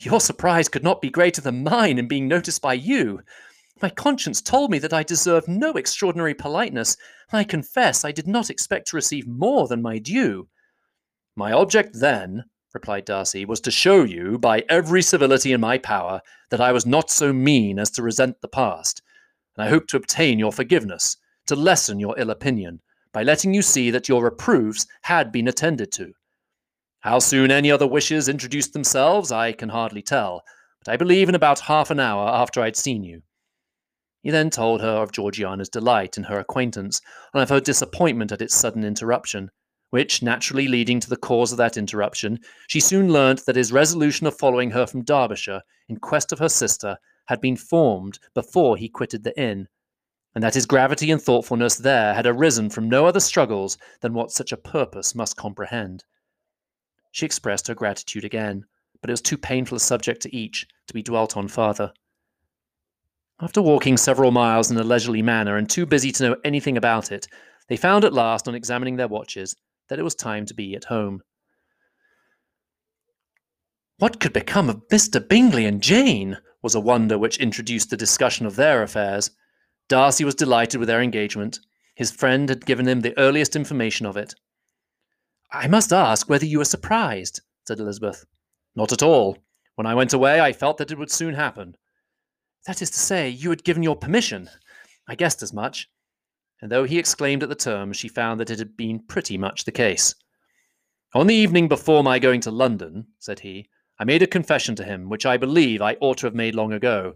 B: Your surprise could not be greater than mine in being noticed by you. My conscience told me that I deserved no extraordinary politeness, and I confess I did not expect to receive more than my due.
C: My object then, replied Darcy, was to show you, by every civility in my power, that I was not so mean as to resent the past, and I hoped to obtain your forgiveness, to lessen your ill opinion, by letting you see that your reproofs had been attended to. How soon any other wishes introduced themselves, I can hardly tell, but I believe in about half an hour after I'd seen you. He then told her of Georgiana's delight in her acquaintance, and of her disappointment at its sudden interruption, which, naturally leading to the cause of that interruption, she soon learnt that his resolution of following her from Derbyshire in quest of her sister had been formed before he quitted the inn, and that his gravity and thoughtfulness there had arisen from no other struggles than what such a purpose must comprehend. She expressed her gratitude again, but it was too painful a subject to each to be dwelt on farther. After walking several miles in a leisurely manner and too busy to know anything about it, they found at last, on examining their watches, that it was time to be at home. What could become of Mr. Bingley and Jane? was a wonder which introduced the discussion of their affairs. Darcy was delighted with their engagement. His friend had given him the earliest information of it. I must ask whether you were surprised, said Elizabeth. Not at all. When I went away, I felt that it would soon happen. That is to say, you had given your permission. I guessed as much. And though he exclaimed at the term, she found that it had been pretty much the case. On the evening before my going to London, said he, I made a confession to him, which I believe I ought to have made long ago.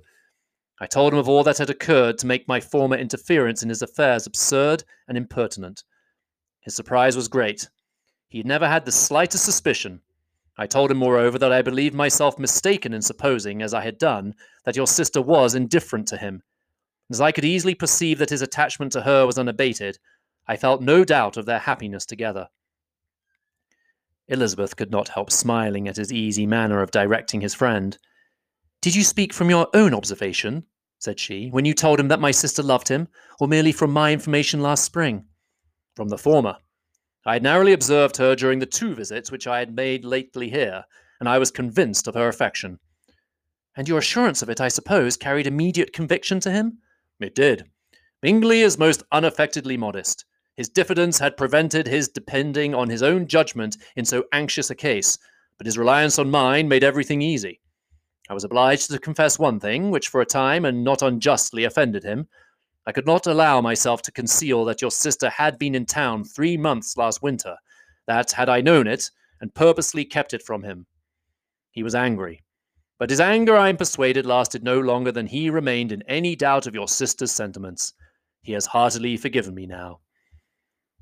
C: I told him of all that had occurred to make my former interference in his affairs absurd and impertinent. His surprise was great. He had never had the slightest suspicion I told him, moreover, that I believed myself mistaken in supposing, as I had done, that your sister was indifferent to him. As I could easily perceive that his attachment to her was unabated, I felt no doubt of their happiness together. Elizabeth could not help smiling at his easy manner of directing his friend. Did you speak from your own observation, said she, when you told him that my sister loved him, or merely from my information last spring? From the former. I had narrowly observed her during the two visits which I had made lately here, and I was convinced of her affection. And your assurance of it, I suppose, carried immediate conviction to him? It did. Bingley is most unaffectedly modest. His diffidence had prevented his depending on his own judgment in so anxious a case, but his reliance on mine made everything easy. I was obliged to confess one thing, which for a time and not unjustly offended him. I could not allow myself to conceal that your sister had been in town three months last winter, that, had I known it, and purposely kept it from him. He was angry. But his anger, I am persuaded, lasted no longer than he remained in any doubt of your sister's sentiments. He has heartily forgiven me now.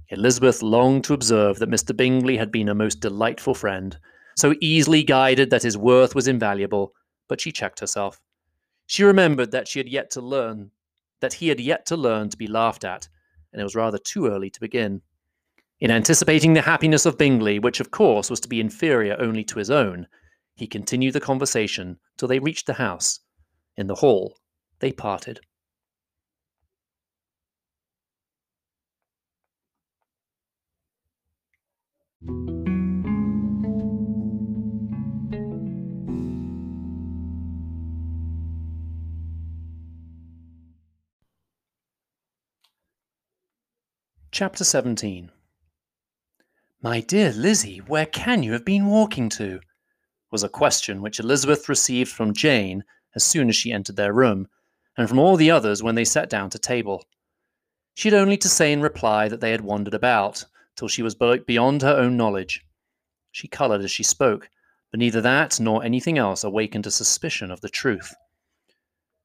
C: Elizabeth longed to observe that Mr. Bingley had been a most delightful friend, so easily guided that his worth was invaluable, but she checked herself. She remembered that she had yet to learn that he had yet to learn to be laughed at, and it was rather too early to begin. In anticipating the happiness of Bingley, which of course was to be inferior only to his own, he continued the conversation till they reached the house. In the hall, they parted.
A: Chapter 17 My dear Lizzie, where can you have been walking to? Was a question which Elizabeth received from Jane as soon as she entered their room, and from all the others when they sat down to table. She had only to say in reply that they had wandered about, till she was beyond her own knowledge. She coloured as she spoke, but neither that nor anything else awakened a suspicion of the truth.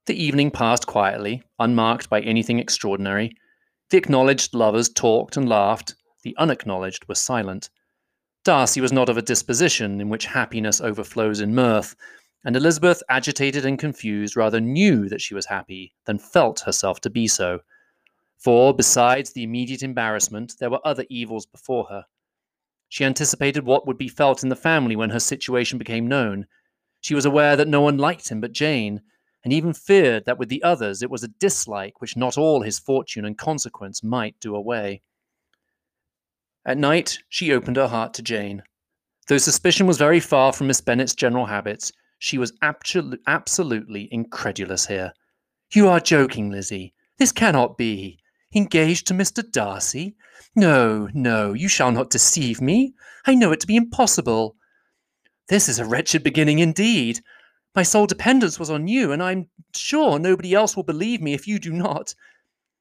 A: The evening passed quietly, unmarked by anything extraordinary, the acknowledged lovers talked and laughed, the unacknowledged were silent. Darcy was not of a disposition in which happiness overflows in mirth, and Elizabeth, agitated and confused, rather knew that she was happy than felt herself to be so. For, besides the immediate embarrassment, there were other evils before her. She anticipated what would be felt in the family when her situation became known. She was aware that no one liked him but Jane, and even feared that with the others it was a dislike which not all his fortune and consequence might do away. At night, she opened her heart to Jane. Though suspicion was very far from Miss Bennet's general habits, she was absol- absolutely incredulous here. You are joking, Lizzie. This cannot be. Engaged to Mr. Darcy? No, no, you shall not deceive me. I know it to be impossible. This is a wretched beginning indeed. My sole dependence was on you, and I'm sure nobody else will believe me if you do not.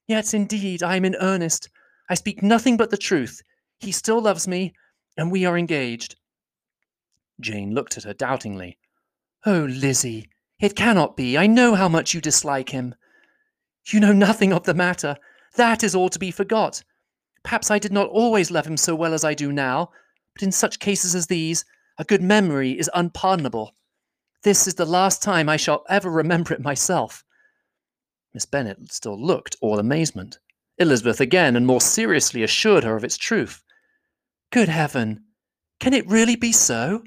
A: Yet, indeed, I am in earnest. I speak nothing but the truth. He still loves me, and we are engaged. Jane looked at her doubtingly. Oh, Lizzie, it cannot be. I know how much you dislike him. You know nothing of the matter. That is all to be forgot. Perhaps I did not always love him so well as I do now, but in such cases as these, a good memory is unpardonable. This is the last time I shall ever remember it myself. Miss Bennet still looked all amazement. Elizabeth again and more seriously assured her of its truth. Good heaven! Can it really be so?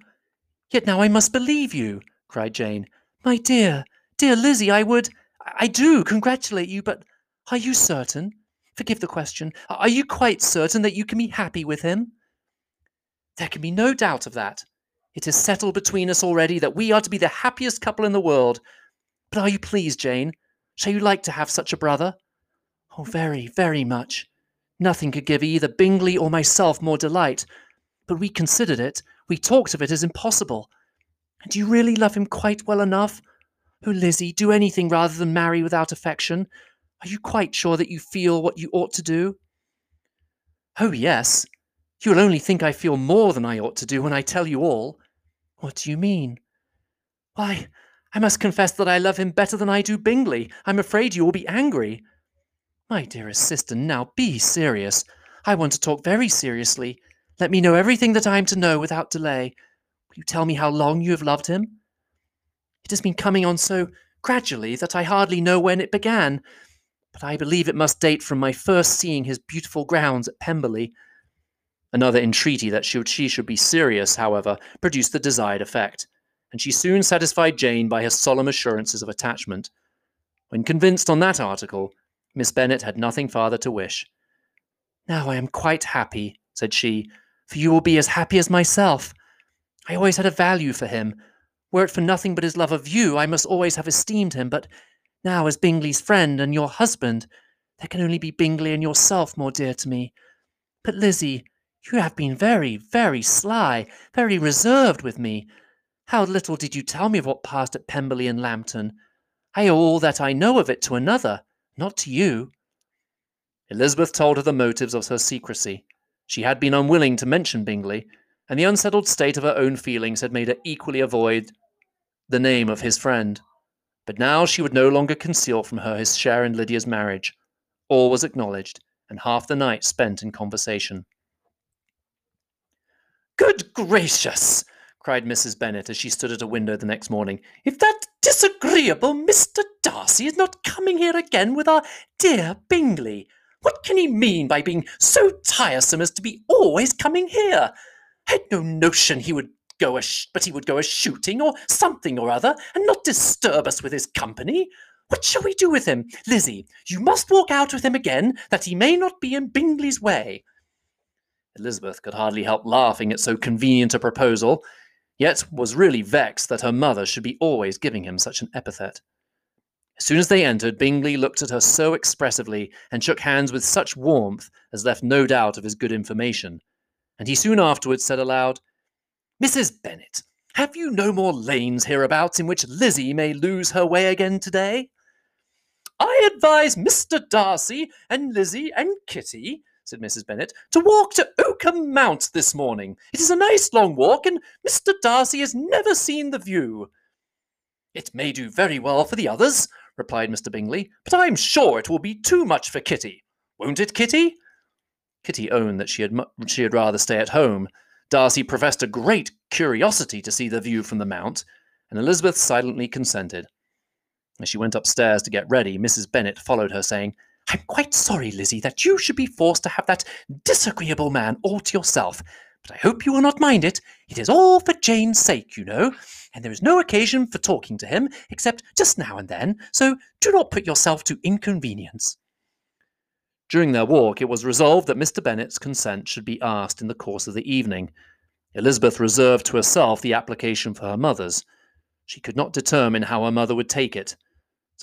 A: Yet now I must believe you, cried Jane. My dear, dear Lizzie, I would, I do congratulate you, but are you certain? Forgive the question. Are you quite certain that you can be happy with him? There can be no doubt of that. It is settled between us already that we are to be the happiest couple in the world. But are you pleased, Jane? Shall you like to have such a brother? Oh, very, very much. Nothing could give either Bingley or myself more delight. But we considered it, we talked of it as impossible. And do you really love him quite well enough? Oh, Lizzie, do anything rather than marry without affection. Are you quite sure that you feel what you ought to do? Oh, yes. You will only think I feel more than I ought to do when I tell you all. What do you mean? Why, I must confess that I love him better than I do Bingley. I'm afraid you will be angry. My dearest sister, now be serious. I want to talk very seriously. Let me know everything that I am to know without delay. Will you tell me how long you have loved him? It has been coming on so gradually that I hardly know when it began, but I believe it must date from my first seeing his beautiful grounds at Pemberley. Another entreaty that she should be serious, however, produced the desired effect, and she soon satisfied Jane by her solemn assurances of attachment. When convinced on that article, Miss Bennet had nothing farther to wish. Now I am quite happy, said she, for you will be as happy as myself. I always had a value for him. Were it for nothing but his love of you, I must always have esteemed him, but
B: Now, as Bingley's friend and your husband, there can only be Bingley and yourself more dear to me. But, Lizzie, you have been very, very sly, very reserved with me. How little did you tell me of what passed at Pemberley and Lambton? I owe all that I know of it to another, not to you.
A: Elizabeth told her the motives of her secrecy. She had been unwilling to mention Bingley, and the unsettled state of her own feelings had made her equally avoid the name of his friend. But now she would no longer conceal from her his share in Lydia's marriage. All was acknowledged, and half the night spent in conversation.
B: Good gracious! Cried Mrs. Bennet as she stood at a window the next morning. If that disagreeable Mr. Darcy is not coming here again with our dear Bingley, what can he mean by being so tiresome as to be always coming here? I had no notion he would go a sh- but he would go a shooting or something or other, and not disturb us with his company. What shall we do with him? Lizzie, you must walk out with him again, that he may not be in Bingley's way.
A: Elizabeth could hardly help laughing at so convenient a proposal, yet was really vexed that her mother should be always giving him such an epithet. As soon as they entered, Bingley looked at her so expressively and shook hands with such warmth as left no doubt of his good information, and he soon afterwards said aloud, Mrs. Bennet, have you no more lanes hereabouts in which Lizzie may lose her way again today?
B: I advise Mr. Darcy and Lizzie and Kitty, said Mrs. Bennet, to walk to Oakham Mount this morning. It is a nice long walk, and Mr. Darcy has never seen the view. It may do very well for the others, replied Mr. Bingley, but I'm sure it will be too much for Kitty. Won't it, Kitty? Kitty owned that she had, mu- she had rather stay at home. Darcy professed a great curiosity to see the view from the mount, and Elizabeth silently consented. As she went upstairs to get ready, Mrs. Bennet followed her, saying, I'm quite sorry, Lizzie, that you should be forced to have that disagreeable man all to yourself, but I hope you will not mind it. It is all for Jane's sake, you know, and there is no occasion for talking to him except just now and then, so do not put yourself to inconvenience.
A: During their walk, it was resolved that Mr. Bennet's consent should be asked in the course of the evening. Elizabeth reserved to herself the application for her mother's. She could not determine how her mother would take it,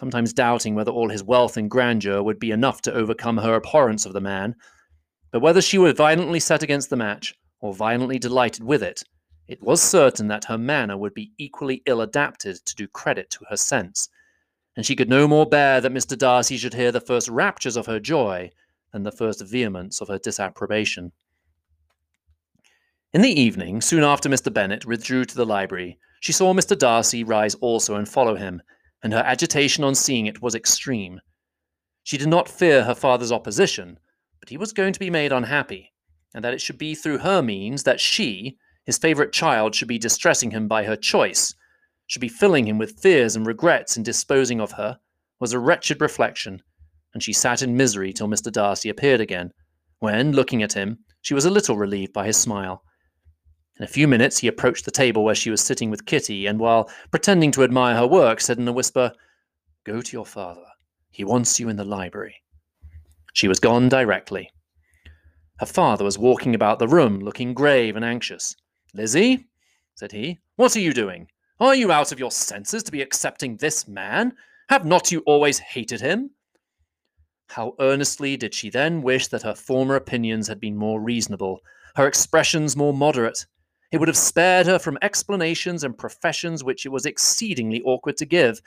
A: sometimes doubting whether all his wealth and grandeur would be enough to overcome her abhorrence of the man. But whether she were violently set against the match, or violently delighted with it, it was certain that her manner would be equally ill adapted to do credit to her sense, and she could no more bear that Mr. Darcy should hear the first raptures of her joy than the first vehemence of her disapprobation. In the evening, soon after Mr. Bennet withdrew to the library, she saw Mr. Darcy rise also and follow him, and her agitation on seeing it was extreme. She did not fear her father's opposition, but he was going to be made unhappy, and that it should be through her means that she, his favourite child, should be distressing him by her choice, should be filling him with fears and regrets in disposing of her, was a wretched reflection, and she sat in misery till Mr. Darcy appeared again, when, looking at him, she was a little relieved by his smile. In a few minutes he approached the table where she was sitting with Kitty, and while pretending to admire her work, said in a whisper, Go to your father. He wants you in the library. She was gone directly. Her father was walking about the room, looking grave and anxious. Lizzie, said he, what are you doing? Are you out of your senses to be accepting this man? Have not you always hated him? How earnestly did she then wish that her former opinions had been more reasonable, her expressions more moderate. It would have spared her from explanations and professions which it was exceedingly awkward to give,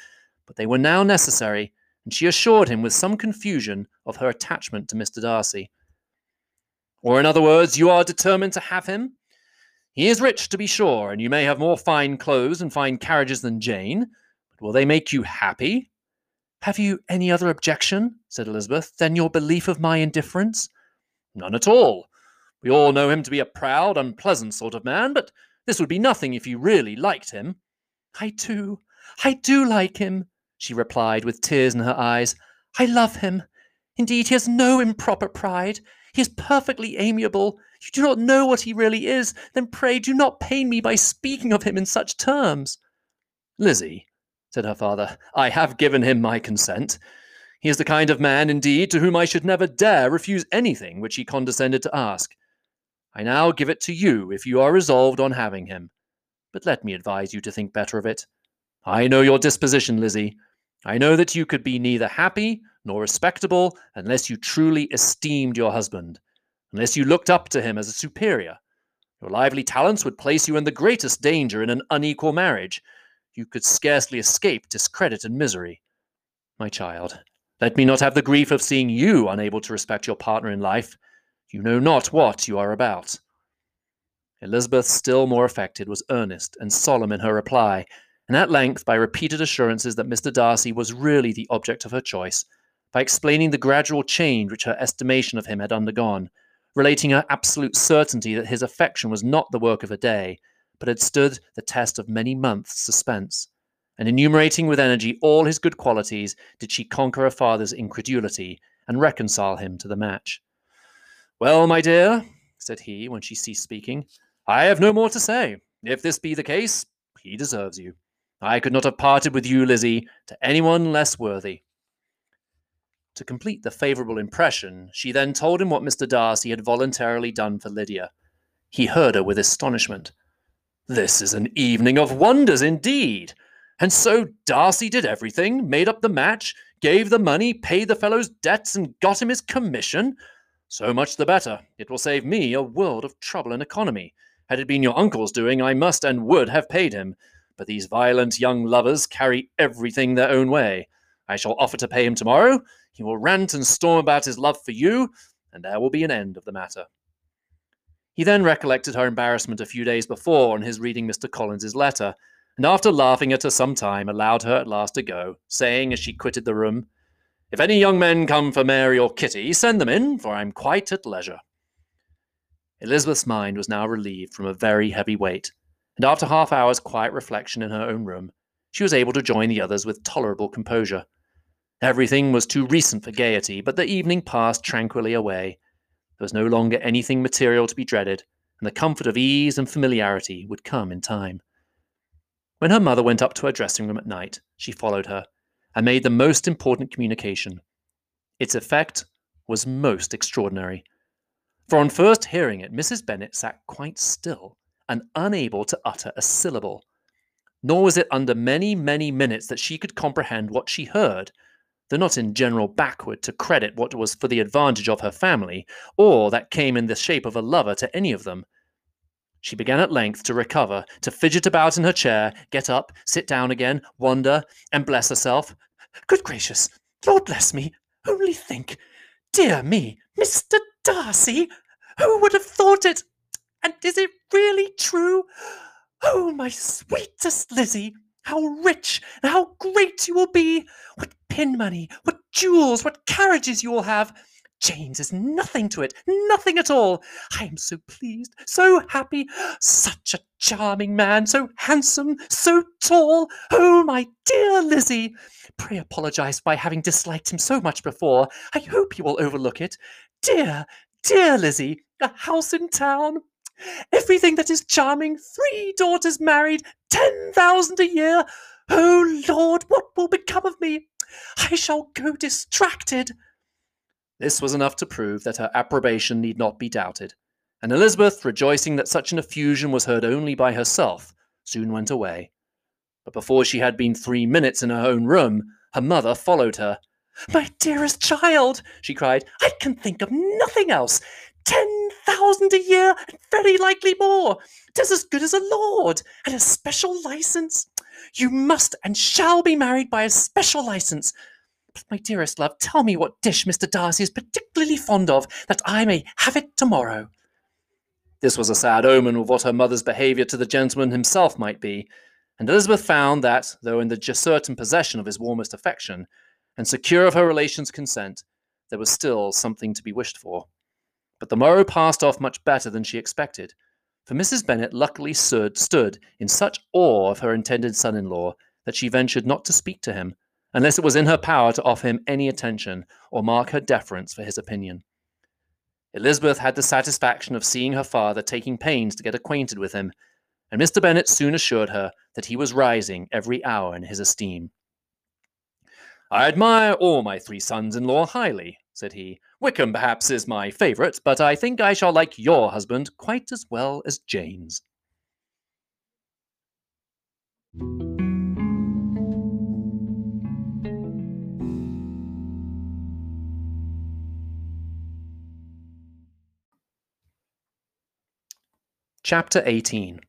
A: but they were now necessary, and she assured him with some confusion of her attachment to Mr. Darcy. Or, in other words, you are determined to have him? He is rich, to be sure, and you may have more fine clothes and fine carriages than Jane, but will they make you happy?
B: Have you any other objection, said Elizabeth, than your belief of my indifference?
A: None at all. We all know him to be a proud, unpleasant sort of man, but this would be nothing if you really liked him.
B: I do, I do like him, she replied with tears in her eyes. I love him. Indeed, he has no improper pride. He is perfectly amiable. You do not know what he really is. Then pray do not pain me by speaking of him in such terms.
A: Lizzie, said her father, I have given him my consent. He is the kind of man, indeed, to whom I should never dare refuse anything which he condescended to ask. I now give it to you if you are resolved on having him. But let me advise you to think better of it. I know your disposition, Lizzie.
C: I know that you could be neither happy nor respectable unless you truly esteemed your husband, unless you looked up to him as a superior. Your lively talents would place you in the greatest danger in an unequal marriage. You could scarcely escape discredit and misery. My child, let me not have the grief of seeing you unable to respect your partner in life. You know not what you are about. Elizabeth, still more affected, was earnest and solemn in her reply, and at length, by repeated assurances that Mr. Darcy was really the object of her choice, by explaining the gradual change which her estimation of him had undergone, relating her absolute certainty that his affection was not the work of a day, but had stood the test of many months' suspense, and enumerating with energy all his good qualities, did she conquer her father's incredulity and reconcile him to the match. Well, my dear, said he, when she ceased speaking, I have no more to say. If this be the case, he deserves you. I could not have parted with you, Lizzie, to anyone less worthy. To complete the favourable impression, she then told him what Mr. Darcy had voluntarily done for Lydia. He heard her with astonishment. This is an evening of wonders indeed. And so Darcy did everything, made up the match, gave the money, paid the fellow's debts, and got him his commission. So much the better. It will save me a world of trouble and economy. Had it been your uncle's doing, I must and would have paid him. But these violent young lovers carry everything their own way. I shall offer to pay him tomorrow. He will rant and storm about his love for you, and there will be an end of the matter. He then recollected her embarrassment a few days before on his reading Mr. Collins's letter, and after laughing at her some time, allowed her at last to go, saying as she quitted the room, If any young men come for Mary or Kitty, send them in, for I'm quite at leisure. Elizabeth's mind was now relieved from a very heavy weight, and after half an hour's quiet reflection in her own room, she was able to join the others with tolerable composure. Everything was too recent for gaiety, but the evening passed tranquilly away. There was no longer anything material to be dreaded, and the comfort of ease and familiarity would come in time. When her mother went up to her dressing room at night, she followed her, and made the most important communication. Its effect was most extraordinary. For on first hearing it, Mrs. Bennet sat quite still and unable to utter a syllable. Nor was it under many, many minutes that she could comprehend what she heard, though not in general backward to credit what was for the advantage of her family, or that came in the shape of a lover to any of them. She began at length to recover, to fidget about in her chair, get up, sit down again, wonder, and bless herself. Good gracious! Lord bless me! Only think! Dear me! Mr. Darcy! Who would have thought it? And is it really true? Oh, my sweetest Lizzie! How rich and how great you will be! What pin money, what jewels, what carriages you will have! Jane's is nothing to it, nothing at all. I am so pleased, so happy. Such a charming man, so handsome, so tall. Oh, my dear Lizzie! Pray apologize by having disliked him so much before. I hope you will overlook it. Dear, dear Lizzie, a house in town, Everything that is charming, three daughters married, ten thousand a year. Oh Lord, what will become of me? I shall go distracted. This was enough to prove that her approbation need not be doubted, and Elizabeth, rejoicing that such an effusion was heard only by herself, soon went away. But before she had been three minutes in her own room, her mother followed her. My dearest child, she cried, I can think of nothing else. Ten thousand a year, and very likely more. Tis as good as a lord, and a special license. You must and shall be married by a special license. But, my dearest love, tell me what dish Mr. Darcy is particularly fond of, that I may have it tomorrow. This was a sad omen of what her mother's behaviour to the gentleman himself might be, and Elizabeth found that, though in the certain possession of his warmest affection, and secure of her relations' consent, there was still something to be wished for. But the morrow passed off much better than she expected, for Mrs. Bennet luckily stood, in such awe of her intended son in law that she ventured not to speak to him, unless it was in her power to offer him any attention or mark her deference for his opinion. Elizabeth had the satisfaction of seeing her father taking pains to get acquainted with him, and Mr. Bennet soon assured her that he was rising every hour in his esteem. I admire all my three sons in law highly, said he. Wickham, perhaps, is my favourite, but I think I shall like your husband quite as well as Jane's.
A: Chapter 18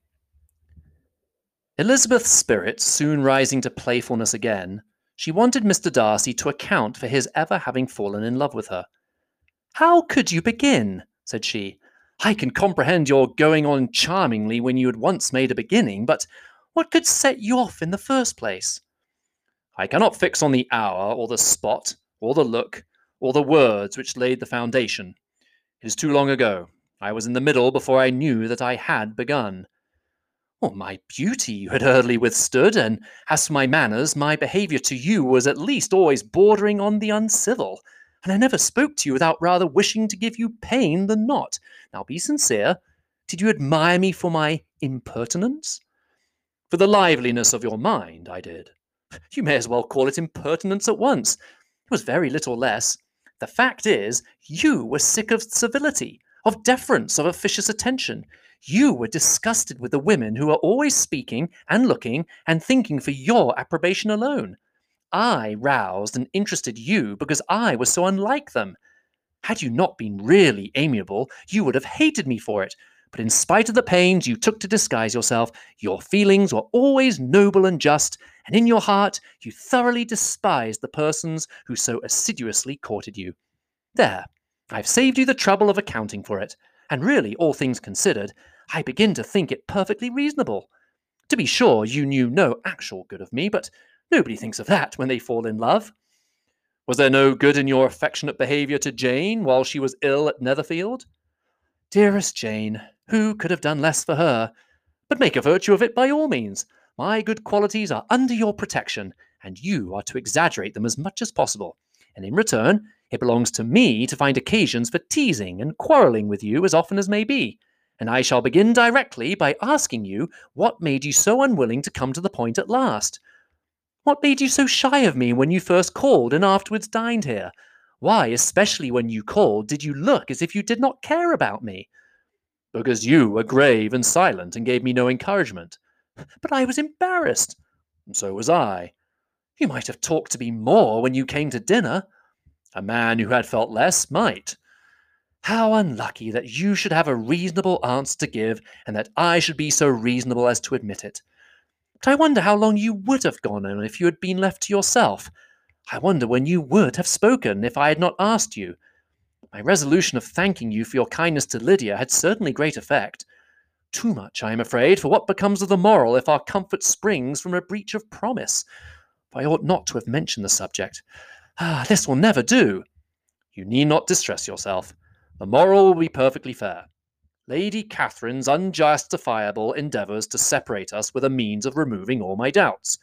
A: Elizabeth's spirits soon rising to playfulness again, she wanted Mr. Darcy to account for his ever having fallen in love with her. How could you begin? said she. I can comprehend your going on charmingly when you had once made a beginning, but what could set you off in the first place? I cannot fix on the hour, or the spot, or the look, or the words which laid the foundation. It is too long ago. I was in the middle before I knew that I had begun. Well, my beauty you had hardly withstood, and as for my manners, my behaviour to you was at least always bordering on the uncivil, and I never spoke to you without rather wishing to give you pain than not. Now be sincere. Did you admire me for my impertinence? For the liveliness of your mind, I did. You may as well call it impertinence at once. It was very little less. The fact is, you were sick of civility, of deference, of officious attention. You were disgusted with the women who are always speaking and looking and thinking for your approbation alone. I roused and interested you because I was so unlike them. Had you not been really amiable, you would have hated me for it. But in spite of the pains you took to disguise yourself, your feelings were always noble and just, and in your heart you thoroughly despised the persons who so assiduously courted you. There, I've saved you the trouble of accounting for it, and really, all things considered, I begin to think it perfectly reasonable. To be sure, you knew no actual good of me, but nobody thinks of that when they fall in love. Was there no good in your affectionate behaviour to Jane while she was ill at Netherfield? Dearest Jane, who could have done less for her? But make a virtue of it by all means. My good qualities are under your protection, and you are to exaggerate them as much as possible. And in return, it belongs to me to find occasions for teasing and quarrelling with you as often as may be and I shall begin directly by asking you what made you so unwilling to come to the point at last? What made you so shy of me when you first called and afterwards dined here? Why, especially when you called, did you look as if you did not care about me? Because you were grave and silent and gave me no encouragement. But I was embarrassed. And so was I. You might have talked to me more when you came to dinner. A man who had felt less might. How unlucky that you should have a reasonable answer to give, and that I should be so reasonable as to admit it. But I wonder how long you would have gone on if you had been left to yourself. I wonder when you would have spoken if I had not asked you. My resolution of thanking you for your kindness to Lydia had certainly great effect. Too much, I am afraid, for what becomes of the moral if our comfort springs from a breach of promise? I ought not to have mentioned the subject. Ah, this will never do. You need not distress yourself. The moral will be perfectly fair. Lady Catherine's unjustifiable endeavours to separate us were the means of removing all my doubts.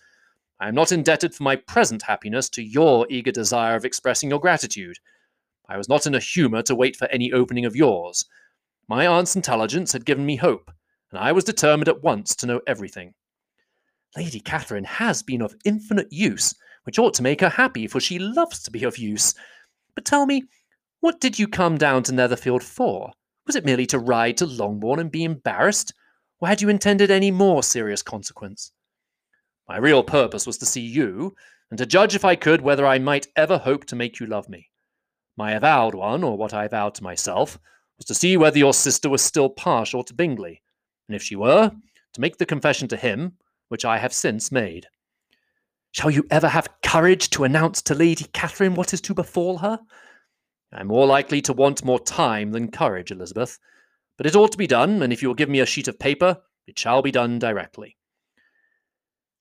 A: I am not indebted for my present happiness to your eager desire of expressing your gratitude. I was not in a humour to wait for any opening of yours. My aunt's intelligence had given me hope, and I was determined at once to know everything. Lady Catherine has been of infinite use, which ought to make her happy, for she loves to be of use. But tell me, what did you come down to Netherfield for? Was it merely to ride to Longbourn and be embarrassed? Or had you intended any more serious consequence? My real purpose was to see you, and to judge if I could whether I might ever hope to make you love me. My avowed one, or what I vowed to myself, was to see whether your sister was still partial to Bingley, and if she were, to make the confession to him, which I have since made. Shall you ever have courage to announce to Lady Catherine what is to befall her? I'm more likely to want more time than courage, Elizabeth. But it ought to be done, and if you will give me a sheet of paper, it shall be done directly.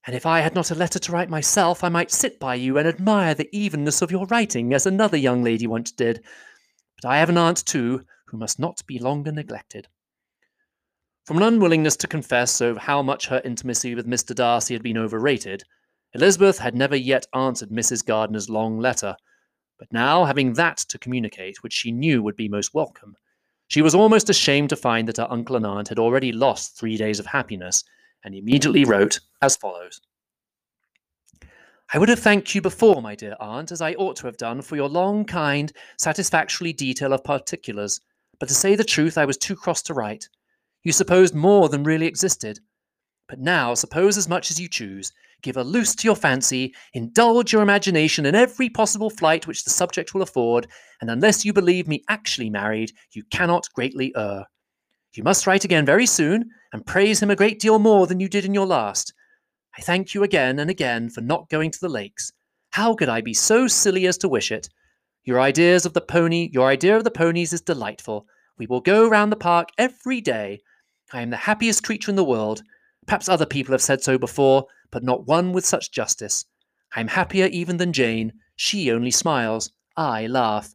A: And if I had not a letter to write myself, I might sit by you and admire the evenness of your writing, as another young lady once did. But I have an aunt, too, who must not be longer neglected. From an unwillingness to confess over how much her intimacy with Mr. Darcy had been overrated, Elizabeth had never yet answered Mrs. Gardiner's long letter, but now, having that to communicate, which she knew would be most welcome, she was almost ashamed to find that her uncle and aunt had already lost three days of happiness, and immediately wrote as follows I would have thanked you before, my dear aunt, as I ought to have done, for your long, kind, satisfactory detail of particulars, but to say the truth, I was too cross to write. You supposed more than really existed. But now, suppose as much as you choose, give a loose to your fancy, indulge your imagination in every possible flight which the subject will afford, and unless you believe me actually married, you cannot greatly err.
B: You must write again very soon and praise him a great deal more than you did in your last. I thank you again and again for not going to the lakes. How could I be so silly as to wish it? Your ideas of the pony, your idea of the ponies is delightful. We will go round the park every day. I am the happiest creature in the world. Perhaps other people have said so before, but not one with such justice. I am happier even than Jane. She only smiles. I laugh.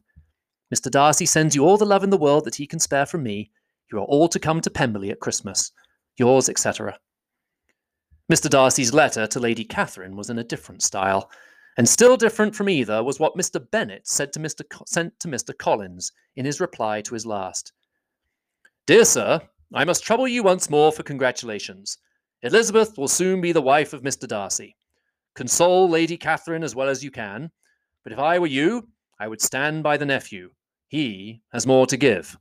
B: Mr. Darcy sends you all the love in the world that he can spare from me. You are all to come to Pemberley at Christmas. Yours, etc. Mr. Darcy's letter to Lady Catherine was in a different style, and still different from either was what Mr. Bennet said to Mr. Co- sent to Mr. Collins in his reply to his last. Dear sir, I must trouble you once more for congratulations. Elizabeth will soon be the wife of Mr. Darcy. Console Lady Catherine as well as you can, but if I were you, I would stand by the nephew. He has more to give.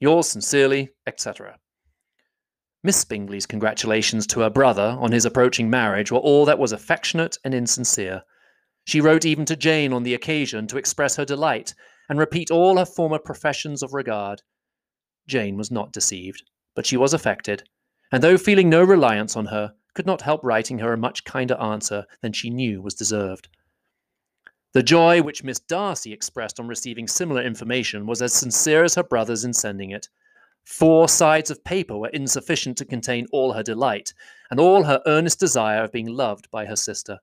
B: Yours sincerely, etc. Miss Bingley's congratulations to her brother on his approaching marriage were all that was affectionate and insincere. She wrote even to Jane on the occasion to express her delight and repeat all her former professions of regard. Jane was not deceived, but she was affected, and though feeling no reliance on her, could not help writing her a much kinder answer than she knew was deserved. The joy which Miss Darcy expressed on receiving similar information was as sincere as her brother's in sending it. Four sides of paper were insufficient to contain all her delight, and all her earnest desire of being loved by her sister.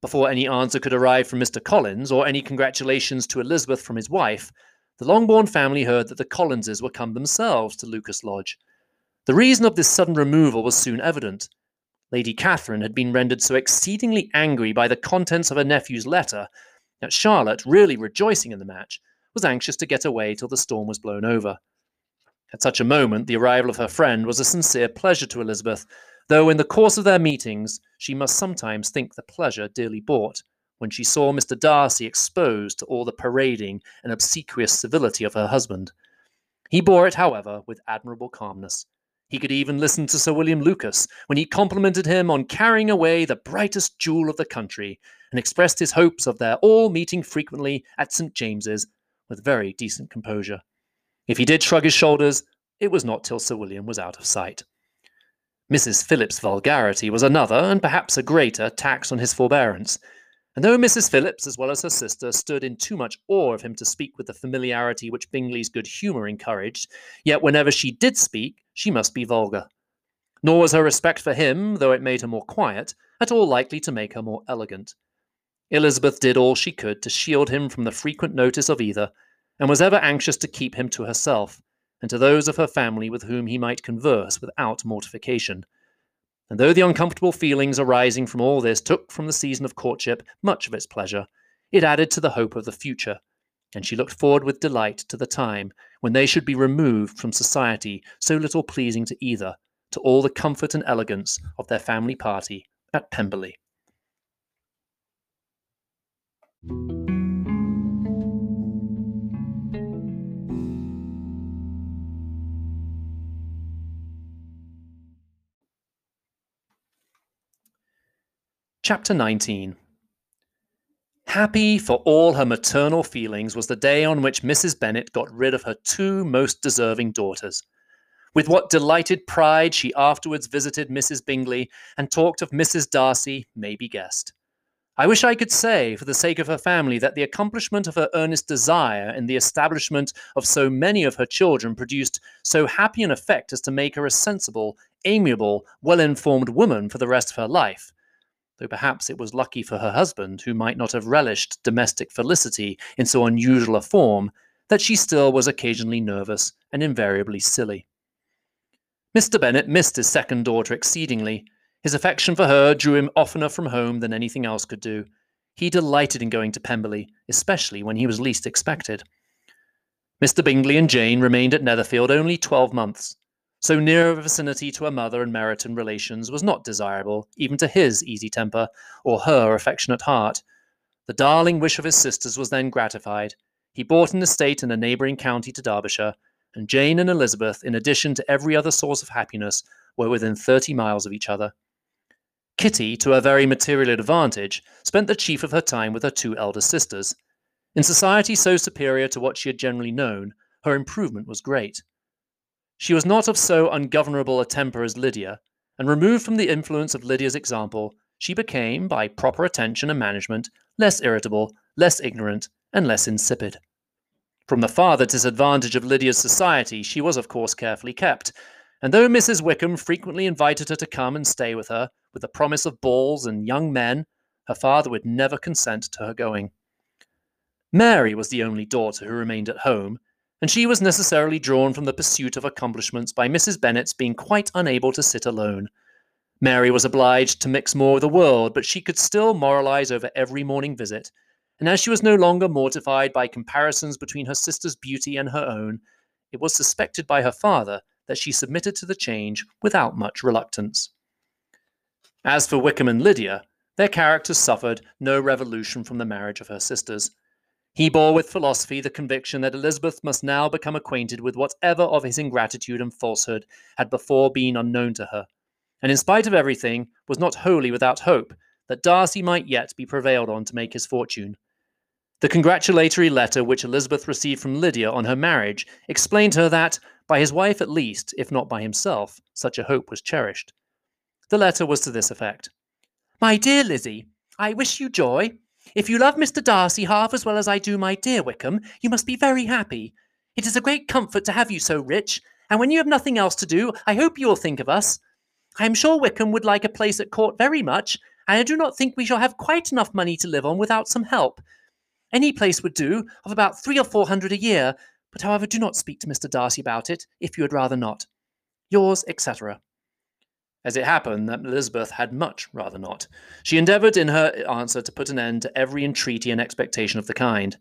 B: Before any answer could arrive from Mr. Collins, or any congratulations to Elizabeth from his wife, the Longbourn family heard that the Collinses were come themselves to Lucas Lodge. The reason of this sudden removal was soon evident. Lady Catherine had been rendered so exceedingly angry by the contents of her nephew's letter that Charlotte, really rejoicing in the match, was anxious to get away till the storm was blown over. At such a moment, the arrival of her friend was a sincere pleasure to Elizabeth, though in the course of their meetings she must sometimes think the pleasure dearly bought when she saw Mr. Darcy exposed to all the parading and obsequious civility of her husband. He bore it, however, with admirable calmness. He could even listen to Sir William Lucas when he complimented him on carrying away the brightest jewel of the country, and expressed his hopes of their all meeting frequently at St. James's with very decent composure. If he did shrug his shoulders, it was not till Sir William was out of sight. Mrs. Phillips's vulgarity was another, and perhaps a greater, tax on his forbearance. And though Mrs. Phillips, as well as her sister, stood in too much awe of him to speak with the familiarity which Bingley's good humour encouraged, yet whenever she did speak, she must be vulgar. Nor was her respect for him, though it made her more quiet, at all likely to make her more elegant. Elizabeth did all she could to shield him from the frequent notice of either, and was ever anxious to keep him to herself, and to those of her family with whom he might converse without mortification. And though the uncomfortable feelings arising from all this took from the season of courtship much of its pleasure, it added to the hope of the future, and she looked forward with delight to the time when they should be removed from society so little pleasing to either, to all the comfort and elegance of their family party at Pemberley. Chapter 19 Happy for all her maternal feelings was the day on which Mrs. Bennet got rid of her two most deserving daughters. With what delighted pride she afterwards visited Mrs. Bingley and talked of Mrs. Darcy may be guessed. I wish I could say, for the sake of her family, that the accomplishment of her earnest desire in the establishment of so many of her children produced so happy an effect as to make her a sensible, amiable, well informed woman for the rest of her life though perhaps it was lucky for her husband, who might not have relished domestic felicity in so unusual a form, that she still was occasionally nervous and invariably silly. Mr. Bennet missed his second daughter exceedingly. His affection for her drew him oftener from home than anything else could do. He delighted in going to Pemberley, especially when he was least expected. Mr. Bingley and Jane remained at Netherfield only twelve months, so near a vicinity to a mother and Meryton relations was not desirable, even to his easy temper or her affectionate heart. The darling wish of his sisters was then gratified. He bought an estate in a neighbouring county to Derbyshire, and Jane and Elizabeth, in addition to every other source of happiness, were within thirty miles of each other. Kitty, to her very material advantage, spent the chief of her time with her two elder sisters. In society so superior to what she had generally known, her improvement was great.
A: She was not of so ungovernable a temper as Lydia, and removed from the influence of Lydia's example, she became, by proper attention and management, less irritable, less ignorant, and less insipid. From the farther disadvantage of Lydia's society, she was, of course, carefully kept, and though Mrs. Wickham frequently invited her to come and stay with her, with the promise of balls and young men, her father would never consent to her going. Mary was the only daughter who remained at home, and she was necessarily drawn from the pursuit of accomplishments by Mrs. Bennet's being quite unable to sit alone. Mary was obliged to mix more with the world, but she could still moralize over every morning visit, and as she was no longer mortified by comparisons between her sister's beauty and her own, it was suspected by her father that she submitted to the change without much reluctance. As for Wickham and Lydia, their characters suffered no revolution from the marriage of her sisters. He bore with philosophy the conviction that Elizabeth must now become acquainted with whatever of his ingratitude and falsehood had before been unknown to her, and in spite of everything, was not wholly without hope that Darcy might yet be prevailed on to make his fortune. The congratulatory letter which Elizabeth received from Lydia on her marriage explained to her that, by his wife at least, if not by himself, such a hope was cherished. The letter was to this effect My dear Lizzy, I wish you joy. If you love Mr. Darcy half as well as I do my dear Wickham, you must be very happy. It is a great comfort to have you so rich, and when you have nothing else to do, I hope you will think of us. I am sure Wickham would like a place at court very much, and I do not think we shall have quite enough money to live on without some help. Any place would do, of about three or four hundred a year, but however, do not speak to Mr. Darcy about it, if you had rather not. Yours, etc. As it happened that Elizabeth had much rather not. She endeavoured in her answer to put an end to every entreaty and expectation of the kind.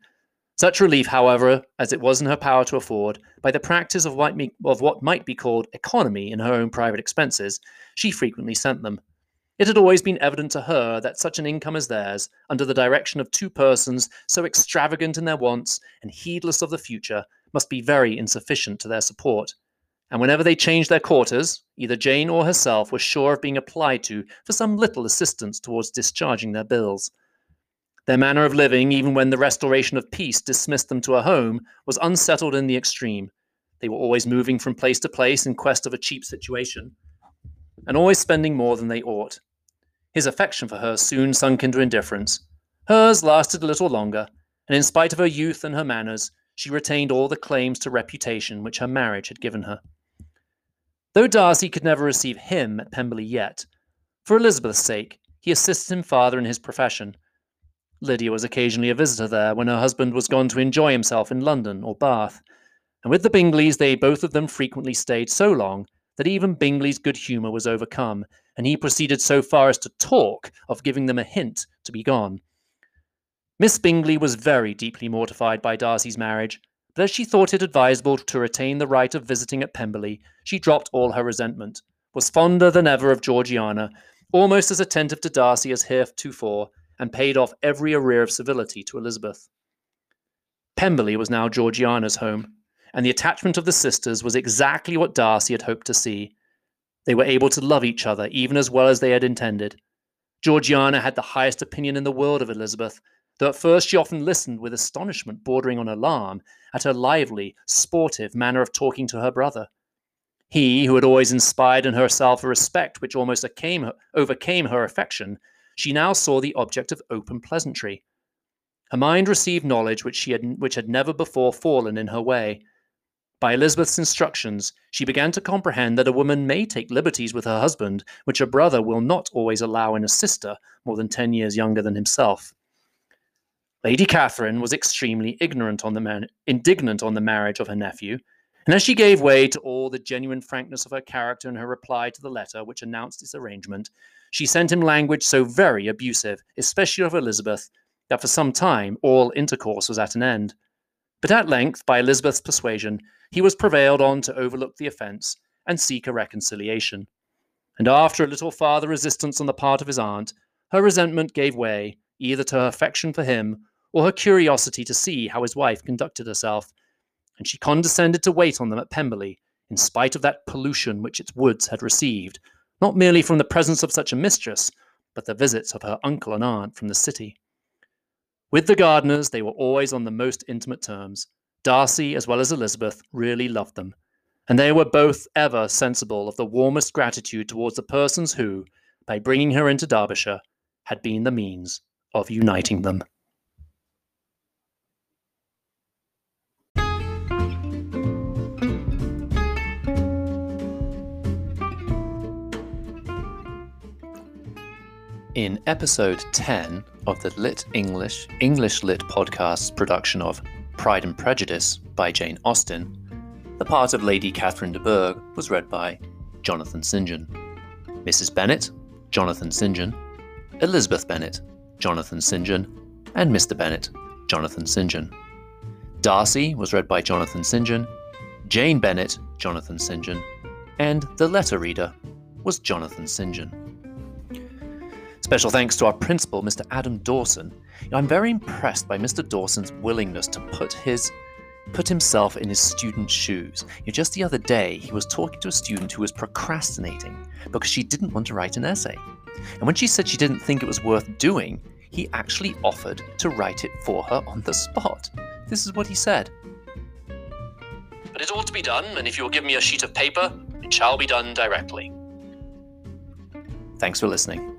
A: Such relief, however, as it was in her power to afford, by the practice of what, might be called economy in her own private expenses, she frequently sent them. It had always been evident to her that such an income as theirs, under the direction of two persons so extravagant in their wants and heedless of the future, must be very insufficient to their support. And whenever they changed their quarters, either Jane or herself were sure of being applied to for some little assistance towards discharging their bills. Their manner of living, even when the restoration of peace dismissed them to a home, was unsettled in the extreme. They were always moving from place to place in quest of a cheap situation, and always spending more than they ought. His affection for her soon sunk into indifference. Hers lasted a little longer, and in spite of her youth and her manners, she retained all the claims to reputation which her marriage had given her. Though Darcy could never receive him at Pemberley yet, for Elizabeth's sake, he assisted him farther in his profession. Lydia was occasionally a visitor there when her husband was gone to enjoy himself in London or Bath, and with the Bingleys they both of them frequently stayed so long that even Bingley's good humour was overcome, and he proceeded so far as to talk of giving them a hint to be gone. Miss Bingley was very deeply mortified by Darcy's marriage, as she thought it advisable to retain the right of visiting at Pemberley, she dropped all her resentment, was fonder than ever of Georgiana, almost as attentive to Darcy as heretofore, and paid off every arrear of civility to Elizabeth. Pemberley was now Georgiana's home and the attachment of the sisters was exactly what Darcy had hoped to see. They were able to love each other even as well as they had intended. Georgiana had the highest opinion in the world of Elizabeth, though at first she often listened with astonishment bordering on alarm at her lively, sportive manner of talking to her brother. He, who had always inspired in herself a respect which almost overcame her affection, she now saw the object of open pleasantry. Her mind received knowledge which, she had, which had never before fallen in her way, by Elizabeth's instructions, she began to comprehend that a woman may take liberties with her husband, which a brother will not always allow in a sister more than ten years younger than himself. Lady Catherine was extremely ignorant on the man- indignant on the marriage of her nephew, and as she gave way to all the genuine frankness of her character in her reply to the letter which announced its arrangement, she sent him language so very abusive, especially of Elizabeth, that for some time all intercourse was at an end. But at length, by Elizabeth's persuasion, he was prevailed on to overlook the offence and seek a reconciliation. And after a little farther resistance on the part of his aunt, her resentment gave way either to her affection for him or her curiosity to see how his wife conducted herself, and she condescended to wait on them at Pemberley, in spite of that pollution which its woods had received, not merely from the presence of such a mistress, but the visits of her uncle and aunt from the city. With the Gardiners, they were always on the most intimate terms. Darcy, as well as Elizabeth, really loved them,
C: and they were both ever sensible of the warmest gratitude towards the persons who, by bringing her into Derbyshire, had been the means of uniting them.
A: In episode 10 of the Lit English, English Lit podcast's production of Pride and Prejudice by Jane Austen, the part of Lady Catherine de Bourgh was read by Jonathan St. John. Mrs. Bennet, Jonathan St. John. Elizabeth Bennet, Jonathan St. John. And Mr. Bennet, Jonathan St. John. Darcy was read by Jonathan St. John. Jane Bennet, Jonathan St. John. And the letter reader was Jonathan St. John. Special thanks to our principal, Mr. Adam Dawson. I'm very impressed by Mr. Dawson's willingness to put his put himself in his student's shoes. Just the other day, he was talking to a student who was procrastinating because she didn't want to write an essay. And when she said she didn't think it was worth doing, he actually offered to write it for her on the spot. This is what he said.
C: But it ought to be done, and if you will give me a sheet of paper, it shall be done directly.
A: Thanks for listening.